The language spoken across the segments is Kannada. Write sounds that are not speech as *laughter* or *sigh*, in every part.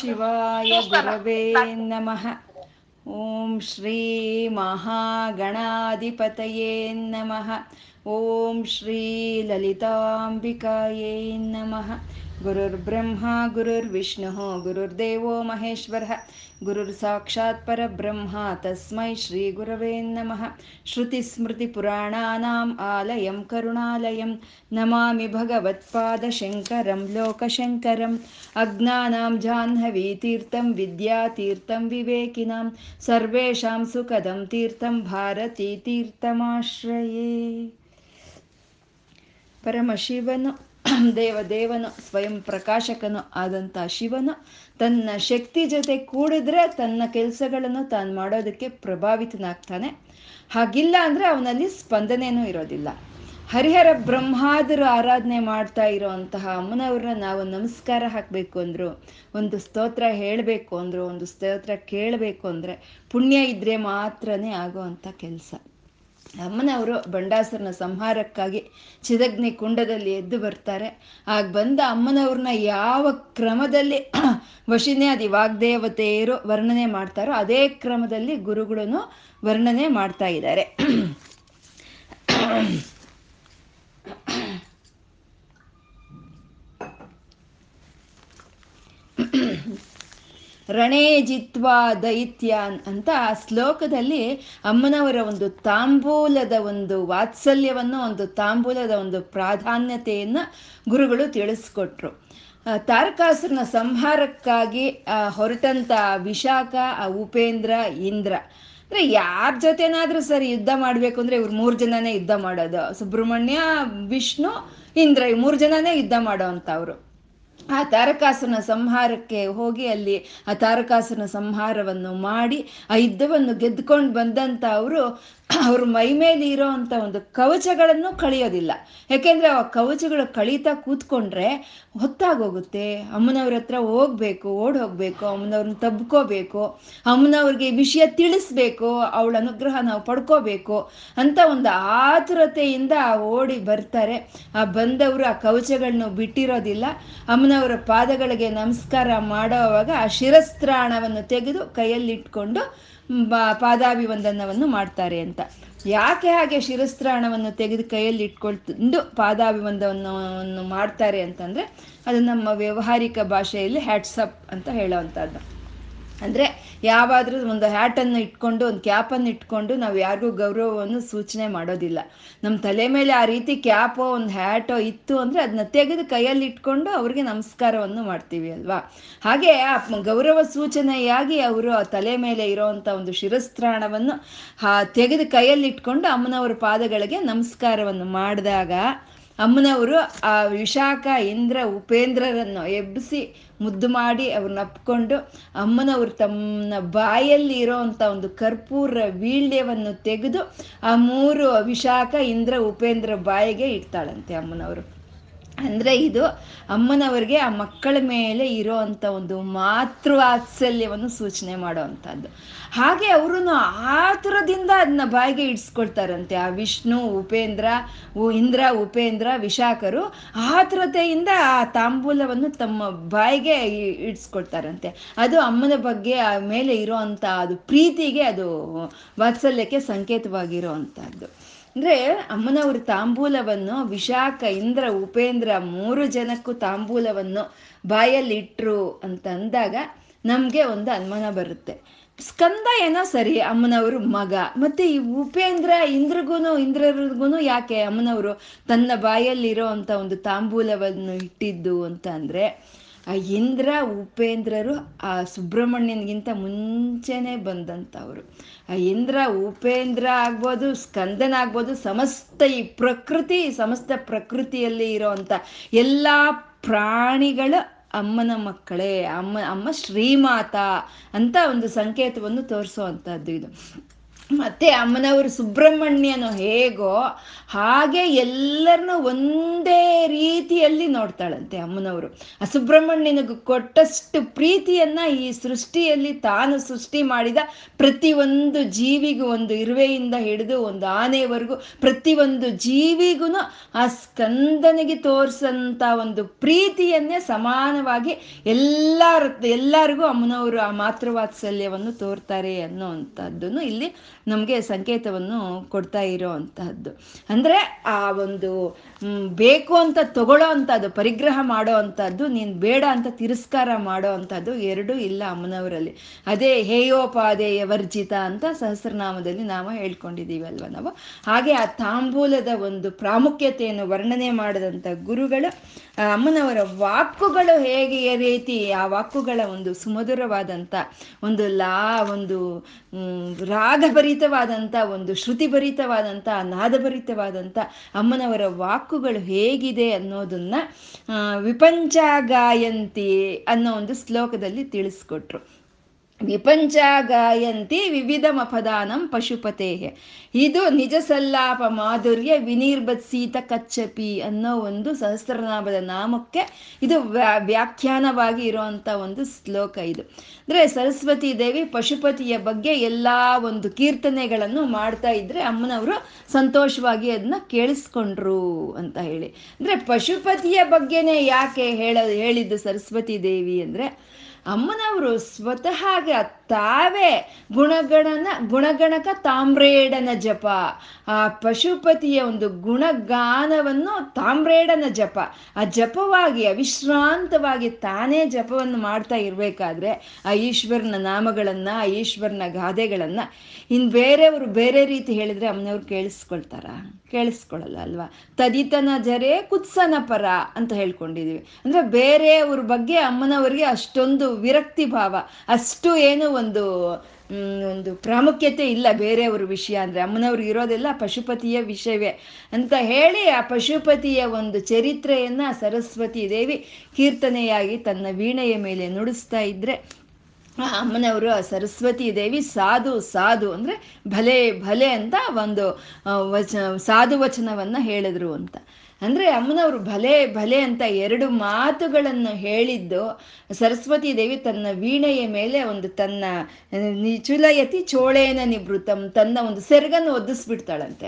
ಶಿವಾಯ ಗುರವೇ ನಮಃ. ಓಂ ಶ್ರೀ ಮಹಾಗಣಾಧಿಪತಯೇ ನಮಃ. ಓಂ ಶ್ರೀ ಲಲಿತಾಂಬಿಕಾಯೇ ಗುರುರ್ ವಿಷ್ಣು ಗುರುರ್ ದೇವೋ ಮಹೇಶ್ವರ ಗುರುರ್ ಸಾಕ್ಷಾತ್ नमः। ತಸ್ಮೈ ಶ್ರೀ ಗುರವೇ ನಮಃ ಪುರಾಣಾನಾಂ ಆಲಯಂ ಕರುಣಾಲಯಂ ನಮಾಮಿ ಭಗವತ್ಪಾದಶಂಕರಂ ಲೋಕಶಂಕರಂ ಅಜ್ಞಾನಾಂ सुखदं ವಿದ್ಯಾತೀರ್ಥಂ ವಿವೇಕಿನಾಂ ಸರ್ವೇಷಾಂ *clears throat* ಪರಮಶಿವನು ದೇವದೇವನು ಸ್ವಯಂ ಪ್ರಕಾಶಕನು ಆದಂಥ ಶಿವನು. ತನ್ನ ಶಕ್ತಿ ಜೊತೆ ಕೂಡಿದ್ರೆ ತನ್ನ ಕೆಲಸಗಳನ್ನು ತಾನು ಮಾಡೋದಕ್ಕೆ ಪ್ರಭಾವಿತನಾಗ್ತಾನೆ. ಹಾಗಿಲ್ಲ ಅಂದರೆ ಅವನಲ್ಲಿ ಸ್ಪಂದನೆಯೂ ಇರೋದಿಲ್ಲ. ಹರಿಹರ ಬ್ರಹ್ಮಾದರು ಆರಾಧನೆ ಮಾಡ್ತಾ ಇರೋವಂತಹ ಅಮ್ಮನವ್ರನ್ನ ನಾವು ನಮಸ್ಕಾರ ಹಾಕಬೇಕು ಅಂದರು, ಒಂದು ಸ್ತೋತ್ರ ಹೇಳಬೇಕು ಅಂದರು, ಒಂದು ಸ್ತೋತ್ರ ಕೇಳಬೇಕು ಅಂದರೆ ಪುಣ್ಯ ಇದ್ದರೆ ಮಾತ್ರನೇ ಆಗೋ ಅಂಥ ಕೆಲಸ. ಅಮ್ಮನವರು ಬಂಡಾಸರನ ಸಂಹಾರಕ್ಕಾಗಿ ಚಿದಗ್ನಿ ಕುಂಡದಲ್ಲಿ ಎದ್ದು ಬರ್ತಾರೆ. ಆಗ ಬಂದ ಅಮ್ಮನವ್ರನ್ನ ಯಾವ ಕ್ರಮದಲ್ಲಿ *clears throat* ವಶಿನ್ಯಾದಿ ವಾಗ್ದೇವತೆಯರು ವರ್ಣನೆ ಮಾಡ್ತಾರೋ ಅದೇ ಕ್ರಮದಲ್ಲಿ ಗುರುಗಳನ್ನು ವರ್ಣನೆ ಮಾಡ್ತಾ ಇದ್ದಾರೆ. *clears throat* ರಣೇ ಜಿತ್ವಾ ದೈತ್ಯಾನ್ ಅಂತ ಆ ಶ್ಲೋಕದಲ್ಲಿ ಅಮ್ಮನವರ ಒಂದು ತಾಂಬೂಲದ ಒಂದು ವಾತ್ಸಲ್ಯವನ್ನು, ಒಂದು ತಾಂಬೂಲದ ಒಂದು ಪ್ರಾಧಾನ್ಯತೆಯನ್ನು ಗುರುಗಳು ತಿಳಿಸ್ಕೊಟ್ರು. ತಾರಕಾಸುರನ ಸಂಹಾರಕ್ಕಾಗಿ ಹೊರಟಂತ ವಿಶಾಖ, ಆ, ಉಪೇಂದ್ರ, ಇಂದ್ರ. ಅಂದ್ರೆ ಯಾರ ಜೊತೆನಾದರೂ ಸರಿ ಯುದ್ಧ ಮಾಡಬೇಕು ಅಂದ್ರೆ ಇವ್ರು ಮೂರು ಜನನೇ ಯುದ್ಧ ಮಾಡೋದು. ಸುಬ್ರಹ್ಮಣ್ಯ, ವಿಷ್ಣು, ಇಂದ್ರ ಈ ಮೂರು ಜನನೇ ಯುದ್ಧ ಮಾಡೋ ಅಂತವ್ರು. ಆ ತಾರಕಾಸನ ಸಂಹಾರಕ್ಕೆ ಹೋಗಿ ಅಲ್ಲಿ ಆ ತಾರಕಾಸನ ಸಂಹಾರವನ್ನು ಮಾಡಿ ಆ ಯುದ್ಧವನ್ನು ಗೆದ್ದುಕೊಂಡು ಬಂದಂತ ಅವರು ಅವ್ರ ಮೈ ಮೇಲೆ ಇರೋ ಅಂತ ಒಂದು ಕವಚಗಳನ್ನು ಕಳಿಯೋದಿಲ್ಲ. ಯಾಕೆಂದ್ರೆ ಆ ಕವಚಗಳು ಕಳೀತಾ ಕೂತ್ಕೊಂಡ್ರೆ ಹೊತ್ತಾಗೋಗುತ್ತೆ. ಅಮ್ಮನವ್ರ ಹತ್ರ ಹೋಗ್ಬೇಕು ಓಡ್ ಹೋಗ್ಬೇಕು ಅಮ್ಮನವ್ರನ್ನ ತಬ್ಕೋಬೇಕು, ಅಮ್ಮನವ್ರಿಗೆ ವಿಷಯ ತಿಳಿಸ್ಬೇಕು, ಅವಳ ಅನುಗ್ರಹ ನಾವು ಪಡ್ಕೋಬೇಕು ಅಂತ ಒಂದು ಆತುರತೆಯಿಂದ ಓಡಿ ಬರ್ತಾರೆ. ಆ ಬಂದವರು ಆ ಕವಚಗಳನ್ನ ಬಿಟ್ಟಿರೋದಿಲ್ಲ. ಅಮ್ಮನವರ ಪಾದಗಳಿಗೆ ನಮಸ್ಕಾರ ಮಾಡೋವಾಗ ಆ ಶಿರಸ್ತ್ರಾಣವನ್ನು ತೆಗೆದು ಕೈಯಲ್ಲಿಟ್ಕೊಂಡು ಪಾದಾಭಿವಂದನವನ್ನು ಮಾಡ್ತಾರೆ ಅಂತ. ಯಾಕೆ ಹಾಗೆ ಶಿರಸ್ತ್ರಾಣವನ್ನು ತೆಗೆದು ಕೈಯಲ್ಲಿ ಇಟ್ಕೊಳ್ತಂದು ಪಾದಾಭಿವಂದನವನ್ನು ಮಾಡ್ತಾರೆ ಅಂತಂದ್ರೆ ಅದು ನಮ್ಮ ವ್ಯವಹಾರಿಕ ಭಾಷೆಯಲ್ಲಿ ಹ್ಯಾಟ್ಸಪ್ ಅಂತ ಹೇಳೋವಂಥದ್ದು. ಅಂದರೆ ಯಾವಾದರೂ ಒಂದು ಹ್ಯಾಟನ್ನು ಇಟ್ಕೊಂಡು, ಒಂದು ಕ್ಯಾಪನ್ನು ಇಟ್ಕೊಂಡು ನಾವು ಯಾರಿಗೂ ಗೌರವವನ್ನು ಸೂಚನೆ ಮಾಡೋದಿಲ್ಲ. ನಮ್ಮ ತಲೆ ಮೇಲೆ ಆ ರೀತಿ ಕ್ಯಾಪೋ ಒಂದು ಹ್ಯಾಟೋ ಇತ್ತು ಅಂದರೆ ಅದನ್ನ ತೆಗೆದು ಕೈಯಲ್ಲಿ ಇಟ್ಕೊಂಡು ಅವ್ರಿಗೆ ನಮಸ್ಕಾರವನ್ನು ಮಾಡ್ತೀವಿ ಅಲ್ವಾ? ಹಾಗೆ ಗೌರವ ಸೂಚನೆಯಾಗಿ ಅವರು ಆ ತಲೆ ಮೇಲೆ ಇರೋವಂಥ ಒಂದು ಶಿರಸ್ತ್ರಾಣವನ್ನು ತೆಗೆದು ಕೈಯಲ್ಲಿ ಇಟ್ಕೊಂಡು ಅಮ್ಮನವರ ಪಾದಗಳಿಗೆ ನಮಸ್ಕಾರವನ್ನು ಮಾಡಿದಾಗ ಅಮ್ಮನವರು ಆ ವಿಶಾಖ, ಇಂದ್ರ, ಉಪೇಂದ್ರರನ್ನು ಎಬ್ಬಿಸಿ ಮುದ್ದು ಮಾಡಿ ಅವ್ರನ್ನ ಅಪ್ಕೊಂಡು ಅಮ್ಮನವರು ತಮ್ಮ ಬಾಯಲ್ಲಿ ಇರೋವಂಥ ಒಂದು ಕರ್ಪೂರ ವೀಳ್ಯವನ್ನು ತೆಗೆದು ಆ ಮೂರು ವಿಶಾಖ ಇಂದ್ರ ಉಪೇಂದ್ರ ಬಾಯಿಗೆ ಇಡ್ತಾಳಂತೆ ಅಮ್ಮನವರು. ಅಂದ್ರೆ ಇದು ಅಮ್ಮನವರಿಗೆ ಆ ಮಕ್ಕಳ ಮೇಲೆ ಇರೋ ಅಂಥ ಒಂದು ಮಾತೃವಾತ್ಸಲ್ಯವನ್ನು ಸೂಚನೆ ಮಾಡೋ ಅಂಥದ್ದು ಹಾಗೆ ಅವರು ಆತುರದಿಂದ ಅದನ್ನ ಬಾಯಿಗೆ ಇಡ್ಸ್ಕೊಳ್ತಾರಂತೆ. ಆ ವಿಷ್ಣು, ಉಪೇಂದ್ರ ಇಂದ್ರ, ಉಪೇಂದ್ರ, ವಿಶಾಖರು ಆತುರತೆಯಿಂದ ಆ ತಾಂಬೂಲವನ್ನು ತಮ್ಮ ಬಾಯಿಗೆ ಇಡ್ಸ್ಕೊಳ್ತಾರಂತೆ. ಅದು ಅಮ್ಮನ ಬಗ್ಗೆ, ಆ ಮೇಲೆ ಇರೋವಂಥ ಅದು ಪ್ರೀತಿಗೆ ಅದು ವಾತ್ಸಲ್ಯಕ್ಕೆ ಸಂಕೇತವಾಗಿರೋ ಅಂಥದ್ದು ಅಂದರೆ ಅಮ್ಮನವ್ರ ತಾಂಬೂಲವನ್ನು, ವಿಶಾಖ, ಇಂದ್ರ, ಉಪೇಂದ್ರ ಮೂರು ಜನಕ್ಕೂ ತಾಂಬೂಲವನ್ನು ಬಾಯಲ್ಲಿ ಇಟ್ರು ಅಂತ ಅಂದಾಗ ನಮಗೆ ಒಂದು ಅನುಮಾನ ಬರುತ್ತೆ. ಸ್ಕಂದ ಏನೋ ಸರಿ, ಅಮ್ಮನವರು ಮಗ. ಮತ್ತೆ ಈ ಉಪೇಂದ್ರ ಇಂದ್ರಗೂನು ಇಂದ್ರರಿಗೂ ಯಾಕೆ ಅಮ್ಮನವರು ತನ್ನ ಬಾಯಲ್ಲಿರೋ ಅಂತ ಒಂದು ತಾಂಬೂಲವನ್ನು ಇಟ್ಟಿದ್ದು ಅಂತ ಅಂದ್ರೆ, ಆ ಇಂದ್ರ ಉಪೇಂದ್ರರು ಆ ಸುಬ್ರಹ್ಮಣ್ಯನ್ಗಿಂತ ಮುಂಚೆನೆ ಬಂದಂಥವ್ರು. ಆ ಇಂದ್ರ ಉಪೇಂದ್ರ ಆಗ್ಬೋದು ಸ್ಕಂದನ ಆಗ್ಬೋದು ಸಮಸ್ತ ಈ ಪ್ರಕೃತಿ, ಸಮಸ್ತ ಪ್ರಕೃತಿಯಲ್ಲಿ ಇರೋವಂಥ ಎಲ್ಲ ಪ್ರಾಣಿಗಳ ಅಮ್ಮನ ಮಕ್ಕಳೇ ಅಮ್ಮ ಅಮ್ಮ ಶ್ರೀಮಾತ ಅಂತ ಒಂದು ಸಂಕೇತವನ್ನು ತೋರಿಸೋ ಅಂಥದ್ದು ಇದು. ಮತ್ತೆ ಅಮ್ಮನವರು ಸುಬ್ರಹ್ಮಣ್ಯನು ಹೇಗೋ ಹಾಗೆ ಎಲ್ಲರನ್ನು ಒಂದೇ ರೀತಿಯಲ್ಲಿ ನೋಡ್ತಾಳಂತೆ ಅಮ್ಮನವರು. ಆ ಸುಬ್ರಹ್ಮಣ್ಯನಿಗೆ ಕೊಟ್ಟಷ್ಟು ಪ್ರೀತಿಯನ್ನ ಈ ಸೃಷ್ಟಿಯಲ್ಲಿ ತಾನು ಸೃಷ್ಟಿ ಮಾಡಿದ ಪ್ರತಿಯೊಂದು ಜೀವಿಗೂ ಒಂದು ಇರುವೆಯಿಂದ ಹಿಡಿದು ಒಂದು ಆನೆವರೆಗೂ ಪ್ರತಿಯೊಂದು ಜೀವಿಗೂ ಆ ಸ್ಕಂದನಿಗೆ ತೋರಿಸಂತ ಒಂದು ಪ್ರೀತಿಯನ್ನೇ ಸಮಾನವಾಗಿ ಎಲ್ಲಾರ, ಎಲ್ಲರಿಗೂ ಅಮ್ಮನವರು ಆ ಮಾತೃವಾತ್ಸಲ್ಯವನ್ನು ತೋರ್ತಾರೆ ಅನ್ನೋ ಇಲ್ಲಿ ನಮಗೆ ಸಂಕೇತವನ್ನು ಕೊಡ್ತಾ ಇರೋ ಅಂತಹದ್ದು ಅಂದರೆ ಆ ಒಂದು ಬೇಕು ಅಂತ ತಗೊಳ್ಳೋ ಅಂಥದ್ದು, ಪರಿಗ್ರಹ ಮಾಡೋ ಅಂಥದ್ದು, ನೀನು ಬೇಡ ಅಂತ ತಿರಸ್ಕಾರ ಮಾಡೋ ಅಂಥದ್ದು ಎರಡೂ ಇಲ್ಲ ಅಮ್ಮನವರಲ್ಲಿ. ಅದೇ ಹೇಯೋಪಾದೇಯ ವರ್ಜಿತ ಅಂತ ಸಹಸ್ರನಾಮದಲ್ಲಿ ನಾವು ಹೇಳ್ಕೊಂಡಿದ್ದೀವಿ ಅಲ್ವಾ ನಾವು. ಹಾಗೆ ಆ ತಾಂಬೂಲದ ಒಂದು ಪ್ರಾಮುಖ್ಯತೆಯನ್ನು ವರ್ಣನೆ ಮಾಡಿದಂಥ ಗುರುಗಳು ಅಮ್ಮನವರ ವಾಕುಗಳು ಹೇಗೆ ರೀತಿ ಆ ವಾಕುಗಳ ಒಂದು ಸುಮಧುರವಾದಂಥ ಒಂದು ಲಾ, ಒಂದು ರಾಗಭರಿತವಾದಂಥ ಒಂದು ಶ್ರುತಿಭರಿತವಾದಂಥ ನಾದಭರಿತವಾದಂಥ ಅಮ್ಮನವರ ವಾಕುಗಳು ಹೇಗಿದೆ ಅನ್ನೋದನ್ನ ವಿಪಂಚ ಗಾಯಂತಿ ಅನ್ನೋ ಒಂದು ಶ್ಲೋಕದಲ್ಲಿ ತಿಳಿಸ್ಕೊಟ್ರು. ವಿಪಂಚ ಗಾಯಂತಿ ವಿವಿಧ ಮಪದಾನಂ ಪಶುಪತೇ ಇದು ನಿಜ ಸಲ್ಲಾಪ ಮಾಧುರ್ಯ ವಿನಿರ್ಬತ್ಸೀತ ಕಚ್ಚಪಿ ಅನ್ನೋ ಒಂದು ಸಹಸ್ರನಾಮದ ನಾಮಕ್ಕೆ ಇದು ವ್ಯಾಖ್ಯಾನವಾಗಿ ಇರುವಂತ ಒಂದು ಶ್ಲೋಕ ಇದು. ಅಂದ್ರೆ ಸರಸ್ವತಿ ದೇವಿ ಪಶುಪತಿಯ ಬಗ್ಗೆ ಎಲ್ಲಾ ಒಂದು ಕೀರ್ತನೆಗಳನ್ನು ಮಾಡ್ತಾ ಇದ್ರೆ ಅಮ್ಮನವರು ಸಂತೋಷವಾಗಿ ಅದನ್ನ ಕೇಳಿಸ್ಕೊಂಡ್ರು ಅಂತ ಹೇಳಿ. ಅಂದ್ರೆ ಪಶುಪತಿಯ ಬಗ್ಗೆನೇ ಯಾಕೆ ಹೇಳ, ಹೇಳಿದ್ದು ಸರಸ್ವತಿ ದೇವಿ ಅಂದ್ರೆ ಅಮ್ಮನವರು ಸ್ವತಃ ತಾವೇ ಗುಣಗಣನ, ಗುಣಗಣಕ ತಾಮ್ರೇಡನ ಜಪ. ಆ ಪಶುಪತಿಯ ಒಂದು ಗುಣಗಾನವನ್ನು ತಾಮ್ರೇಡನ ಜಪ. ಆ ಜಪವಾಗಿ, ಅವಿಶ್ರಾಂತವಾಗಿ ತಾನೇ ಜಪವನ್ನು ಮಾಡ್ತಾ ಇರಬೇಕಾದ್ರೆ ಆ ಈಶ್ವರನ ನಾಮಗಳನ್ನ, ಆ ಈಶ್ವರನ ಗಾದೆಗಳನ್ನ ಇನ್ ಬೇರೆಯವರು ಬೇರೆ ರೀತಿ ಹೇಳಿದ್ರೆ ಅಮ್ಮನವ್ರು ಕೇಳಿಸ್ಕೊಳ್ತಾರ? ಕೇಳಿಸ್ಕೊಳ್ಳಲ್ಲ ಅಲ್ವಾ? ತದಿತನ ಜರೆ ಕುತ್ಸನ ಪರ ಅಂತ ಹೇಳ್ಕೊಂಡಿದೀವಿ. ಅಂದ್ರೆ ಬೇರೆಯವ್ರ ಬಗ್ಗೆ ಅಮ್ಮನವರಿಗೆ ಅಷ್ಟೊಂದು ವಿರಕ್ತಿ ಭಾವ, ಅಷ್ಟು ಏನು ಒಂದು ಒಂದು ಪ್ರಾಮುಖ್ಯತೆ ಇಲ್ಲ ಬೇರೆಯವ್ರ ವಿಷಯ ಅಂದ್ರೆ. ಅಮ್ಮನವ್ರಿಗೆ ಇರೋದೆಲ್ಲ ಪಶುಪತಿಯ ವಿಷಯವೇ ಅಂತ ಹೇಳಿ ಆ ಪಶುಪತಿಯ ಒಂದು ಚರಿತ್ರೆಯನ್ನು ಸರಸ್ವತಿ ದೇವಿ ಕೀರ್ತನೆಯಾಗಿ ತನ್ನ ವೀಣೆಯ ಮೇಲೆ ನುಡಿಸ್ತಾ ಇದ್ರೆ ಅಮ್ಮನವರು, ಆ ಸರಸ್ವತಿ ದೇವಿ ಸಾಧು ಸಾಧು ಅಂದ್ರೆ ಭಲೆ ಭಲೆ ಅಂತ ಒಂದು ವಚ, ಸಾಧು ವಚನವನ್ನ ಹೇಳಿದ್ರು ಅಂತ. ಅಂದ್ರೆ ಅಮ್ಮನವರು ಭಲೆ ಭಲೆ ಅಂತ ಎರಡು ಮಾತುಗಳನ್ನು ಹೇಳಿದ್ದು ಸರಸ್ವತಿ ದೇವಿ ತನ್ನ ವೀಣೆಯ ಮೇಲೆ ಒಂದು ತನ್ನ ನಿಚುಲಯತಿ ಚೋಳೇನ ನಿವೃತ್ತಂ, ತನ್ನ ಒಂದು ಸೆರಗನ್ನು ಒದಿಸ್ಬಿಡ್ತಾಳಂತೆ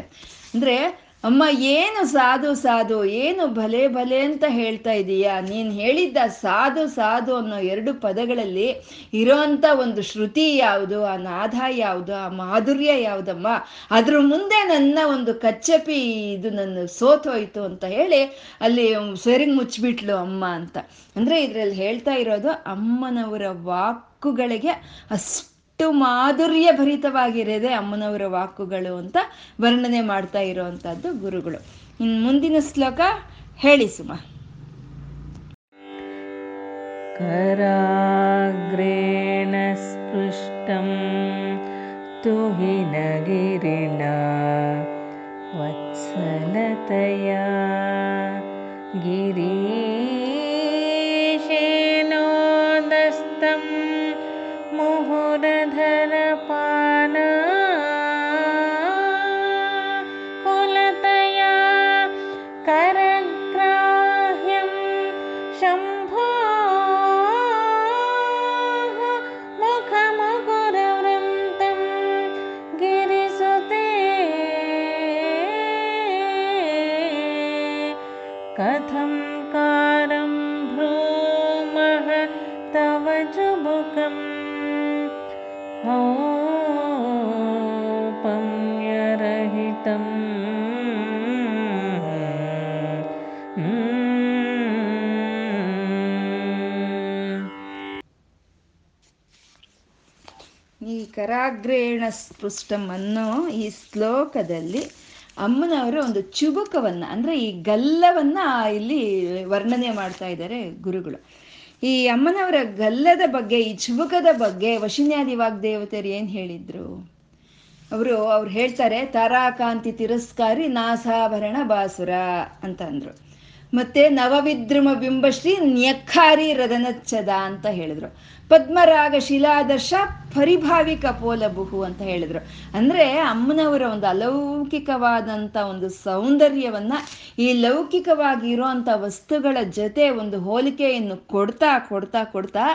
ಅಂದ್ರೆ ಅಮ್ಮ, ಏನು ಸಾಧು ಸಾಧು, ಏನು ಭಲೆ ಭಲೆ ಅಂತ ಹೇಳ್ತಾ ಇದೀಯಾ? ನೀನು ಹೇಳಿದ್ದ ಸಾಧು ಸಾಧು ಅನ್ನೋ ಎರಡು ಪದಗಳಲ್ಲಿ ಇರೋಂಥ ಒಂದು ಶ್ರುತಿ ಯಾವುದು, ಆ ನಾದ ಯಾವುದು, ಆ ಮಾಧುರ್ಯ ಯಾವುದಮ್ಮ? ಅದ್ರ ಮುಂದೆ ನನ್ನ ಒಂದು ಕಚ್ಚಪಿ ಇದು ನನ್ನ ಸೋತೋಯ್ತು ಅಂತ ಹೇಳಿ ಅಲ್ಲಿ ಸೇರಿಂಗ್ ಮುಚ್ಚಿಬಿಟ್ಲು ಅಮ್ಮ ಅಂತ. ಅಂದ್ರೆ ಇದರಲ್ಲಿ ಹೇಳ್ತಾ ಇರೋದು ಅಮ್ಮನವರ ವಾಕುಗಳಿಗೆ ಅಷ್ಟು ಎಷ್ಟು ಮಾಧುರ್ಯ ಭರಿತವಾಗಿರೋದೆ ಅಮ್ಮನವರ ವಾಕುಗಳು ಅಂತ ವರ್ಣನೆ ಮಾಡ್ತಾ ಇರುವಂತಹದ್ದು ಗುರುಗಳು. ಇನ್ ಮುಂದಿನ ಶ್ಲೋಕ ಹೇಳಿ ಸುಮ. ಕರಾಗ್ರೇಣ ಸ್ಪೃಷ್ಟಂ ತುಹಿನಗಿರಿಣ ವತ್ಸಲತಯ ಗಿರೀಶೇನೋದಸ್ತಂ तव चुबुकम् ಔಪಮ್ಯರಹಿತಂ ಈ ಕರಾಗ್ರೇಣ ಸ್ಪೃಷ್ಟಂ ಅನ್ನೋ ಈ ಶ್ಲೋಕದಲ್ಲಿ ಅಮ್ಮನವರು ಒಂದು ಚುಬುಕವನ್ನ ಅಂದ್ರೆ ಈ ಗಲ್ಲವನ್ನ ಇಲ್ಲಿ ವರ್ಣನೆ ಮಾಡ್ತಾ ಇದ್ದಾರೆ ಗುರುಗಳು ಈ ಅಮ್ಮನವರ ಗಲ್ಲದ ಬಗ್ಗೆ, ಈ ಚುಬುಕದ ಬಗ್ಗೆ ವಶಿನ್ಯಾದಿ ವಾಗ್ದೇವತೆಯರು ಏನು ಹೇಳಿದ್ರು? ಅವರು, ಅವ್ರು ಹೇಳ್ತಾರೆ, ತಾರಾಕಾಂತಿ ತಿರಸ್ಕಾರಿ ನಾಸಾಭರಣ ಬಾಸುರ ಅಂತ ಮತ್ತೆ ನವವಿದ್ರುಮ ಬಿಂಬಶ್ರೀ ನ್ಯಖಾರಿ ರದನಚ್ಚದ ಅಂತ ಹೇಳಿದ್ರು. ಪದ್ಮರಾಗ ಶಿಲಾದರ್ಶ ಪರಿಭಾವಿಕ ಬಹು ಅಂತ ಹೇಳಿದ್ರು. ಅಂದ್ರೆ ಅಮ್ಮನವರ ಒಂದು ಅಲೌಕಿಕವಾದಂಥ ಒಂದು ಸೌಂದರ್ಯವನ್ನ ಈ ಲೌಕಿಕವಾಗಿ ವಸ್ತುಗಳ ಜೊತೆ ಒಂದು ಹೋಲಿಕೆಯನ್ನು ಕೊಡ್ತಾ ಕೊಡ್ತಾ ಕೊಡ್ತಾ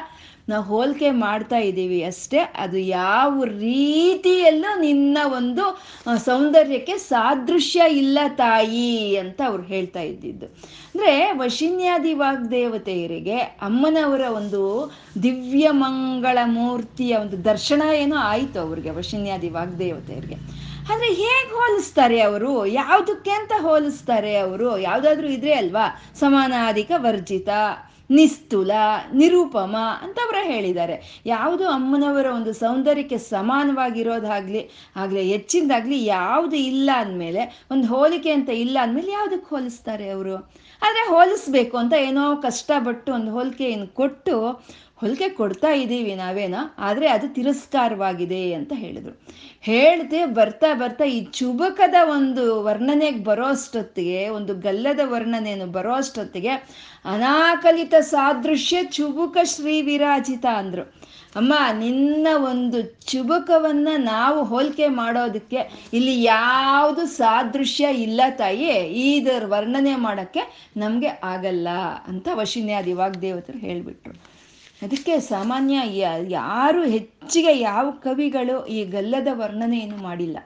ನಾವು ಹೋಲಿಕೆ ಮಾಡ್ತಾ ಇದ್ದೀವಿ ಅಷ್ಟೇ. ಅದು ಯಾವ ರೀತಿಯಲ್ಲೂ ನಿನ್ನ ಒಂದು ಸೌಂದರ್ಯಕ್ಕೆ ಸಾದೃಶ್ಯ ಇಲ್ಲ ತಾಯಿ ಅಂತ ಅವ್ರು ಹೇಳ್ತಾ ಇದ್ದಿದ್ದು. ಅಂದ್ರೆ ವಶಿನ್ಯಾದಿ ವಾಗ್ದೇವತೆಯರಿಗೆ ಅಮ್ಮನವರ ಒಂದು ದಿವ್ಯ ಮಂಗಳ ಮೂರ್ತಿಯ ಒಂದು ದರ್ಶನ ಏನೋ ಆಯಿತು ಅವ್ರಿಗೆ ವಶಿನ್ಯಾದಿ ವಾಗ್ದೇವತೆಯರಿಗೆ ಆದರೆ ಹೇಗೆ ಹೋಲಿಸ್ತಾರೆ ಅವರು? ಯಾವುದಕ್ಕೆ ಅಂತ ಹೋಲಿಸ್ತಾರೆ ಅವರು? ಯಾವುದಾದ್ರೂ ಇದ್ರೆ ಅಲ್ವಾ? ಸಮಾನಾಧಿಕ ವರ್ಜಿತ. ನಿಸ್ತುಲ ನಿರೂಪಮ ಅಂತ ಅವರ ಹೇಳಿದ್ದಾರೆ. ಯಾವುದು ಅಮ್ಮನವರ ಒಂದು ಸೌಂದರ್ಯಕ್ಕೆ ಸಮಾನವಾಗಿರೋದಾಗ್ಲಿ, ಆಗ್ಲಿ ಹೆಚ್ಚಿಂದಾಗ್ಲಿ ಯಾವುದು ಇಲ್ಲ ಅಂದಮೇಲೆ, ಒಂದು ಹೋಲಿಕೆ ಅಂತ ಇಲ್ಲ ಅಂದಮೇಲೆ ಯಾವುದಕ್ಕೆ ಹೋಲಿಸ್ತಾರೆ ಅವರು? ಆದರೆ ಹೋಲಿಸ್ಬೇಕು ಅಂತ ಏನೋ ಕಷ್ಟಪಟ್ಟು ಒಂದು ಹೋಲಿಕೆಯನ್ನು ಕೊಟ್ಟು, ಹೋಲಿಕೆ ಕೊಡ್ತಾ ಇದ್ದೀವಿ ನಾವೇನೋ, ಆದರೆ ಅದು ತಿರಸ್ಕಾರವಾಗಿದೆ ಅಂತ ಹೇಳಿದ್ರು. ಹೇಳ್ದೆ ಬರ್ತಾ ಬರ್ತಾ ಈ ಚುಬಕದ ಒಂದು ವರ್ಣನೆಗೆ ಬರೋ ಅಷ್ಟೊತ್ತಿಗೆ, ಒಂದು ಗಲ್ಲದ ವರ್ಣನೆಯನ್ನು ಬರೋ ಅಷ್ಟೊತ್ತಿಗೆ ಅನಾಕಲಿತ ಸಾದೃಶ್ಯ ಚುಬುಕ ಶ್ರೀ ವಿರಾಜಿತ ಅಂದ್ರು. ಅಮ್ಮ, ನಿನ್ನ ಒಂದು ಚುಬುಕವನ್ನ ನಾವು ಹೋಲಿಕೆ ಮಾಡೋದಕ್ಕೆ ಇಲ್ಲಿ ಯಾವುದು ಸಾದೃಶ್ಯ ಇಲ್ಲ ತಾಯಿ ಇದರ ವರ್ಣನೆ ಮಾಡೋಕ್ಕೆ ನಮಗೆ ಆಗಲ್ಲ ಅಂತ ವಶಿನ್ಯಾದಿ ವಾಗ್ದೇವತರು ಹೇಳಿಬಿಟ್ರು. ಅದಕ್ಕೆ ಸಾಮಾನ್ಯ ಯಾರು ಹೆಚ್ಚಿಗೆ ಯಾವ ಕವಿಗಳು ಈ ಗಲ್ಲದ ವರ್ಣನೆಯನ್ನು ಮಾಡಿಲ್ಲ.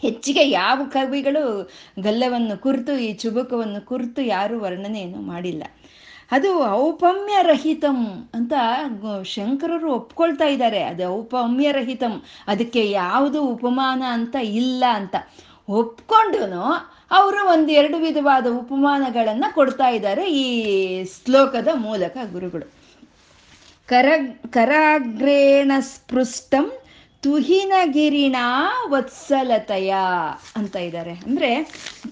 ಹೆಚ್ಚಿಗೆ ಯಾವ ಕವಿಗಳು ಗಲ್ಲವನ್ನು ಕುರಿತು, ಈ ಚುಬುಕವನ್ನು ಕುರಿತು ಯಾರು ವರ್ಣನೆಯನ್ನು ಮಾಡಿಲ್ಲ. ಅದು ಔಪಮ್ಯ ರಹಿತಂ ಅಂತ ಶಂಕರರು ಒಪ್ಕೊಳ್ತಾ ಇದ್ದಾರೆ. ಅದು ಔಪಮ್ಯ ರಹಿತಂ ಅದಕ್ಕೆ ಯಾವುದು ಉಪಮಾನ ಅಂತ ಇಲ್ಲ ಅಂತ. ಒಪ್ಕೊಂಡು ಅವರು ಒಂದೆರಡು ವಿಧವಾದ ಉಪಮಾನಗಳನ್ನು ಕೊಡ್ತಾ ಇದ್ದಾರೆ ಈ ಶ್ಲೋಕದ ಮೂಲಕ ಗುರುಗಳು. ಕರ, ಕರಾಗ್ರೇಣ ಸ್ಪೃಷ್ಟಂ ತುಹಿನಗಿರಿಣ ವತ್ಸಲತೆಯ ಅಂತ ಇದ್ದಾರೆ ಅಂದ್ರೆ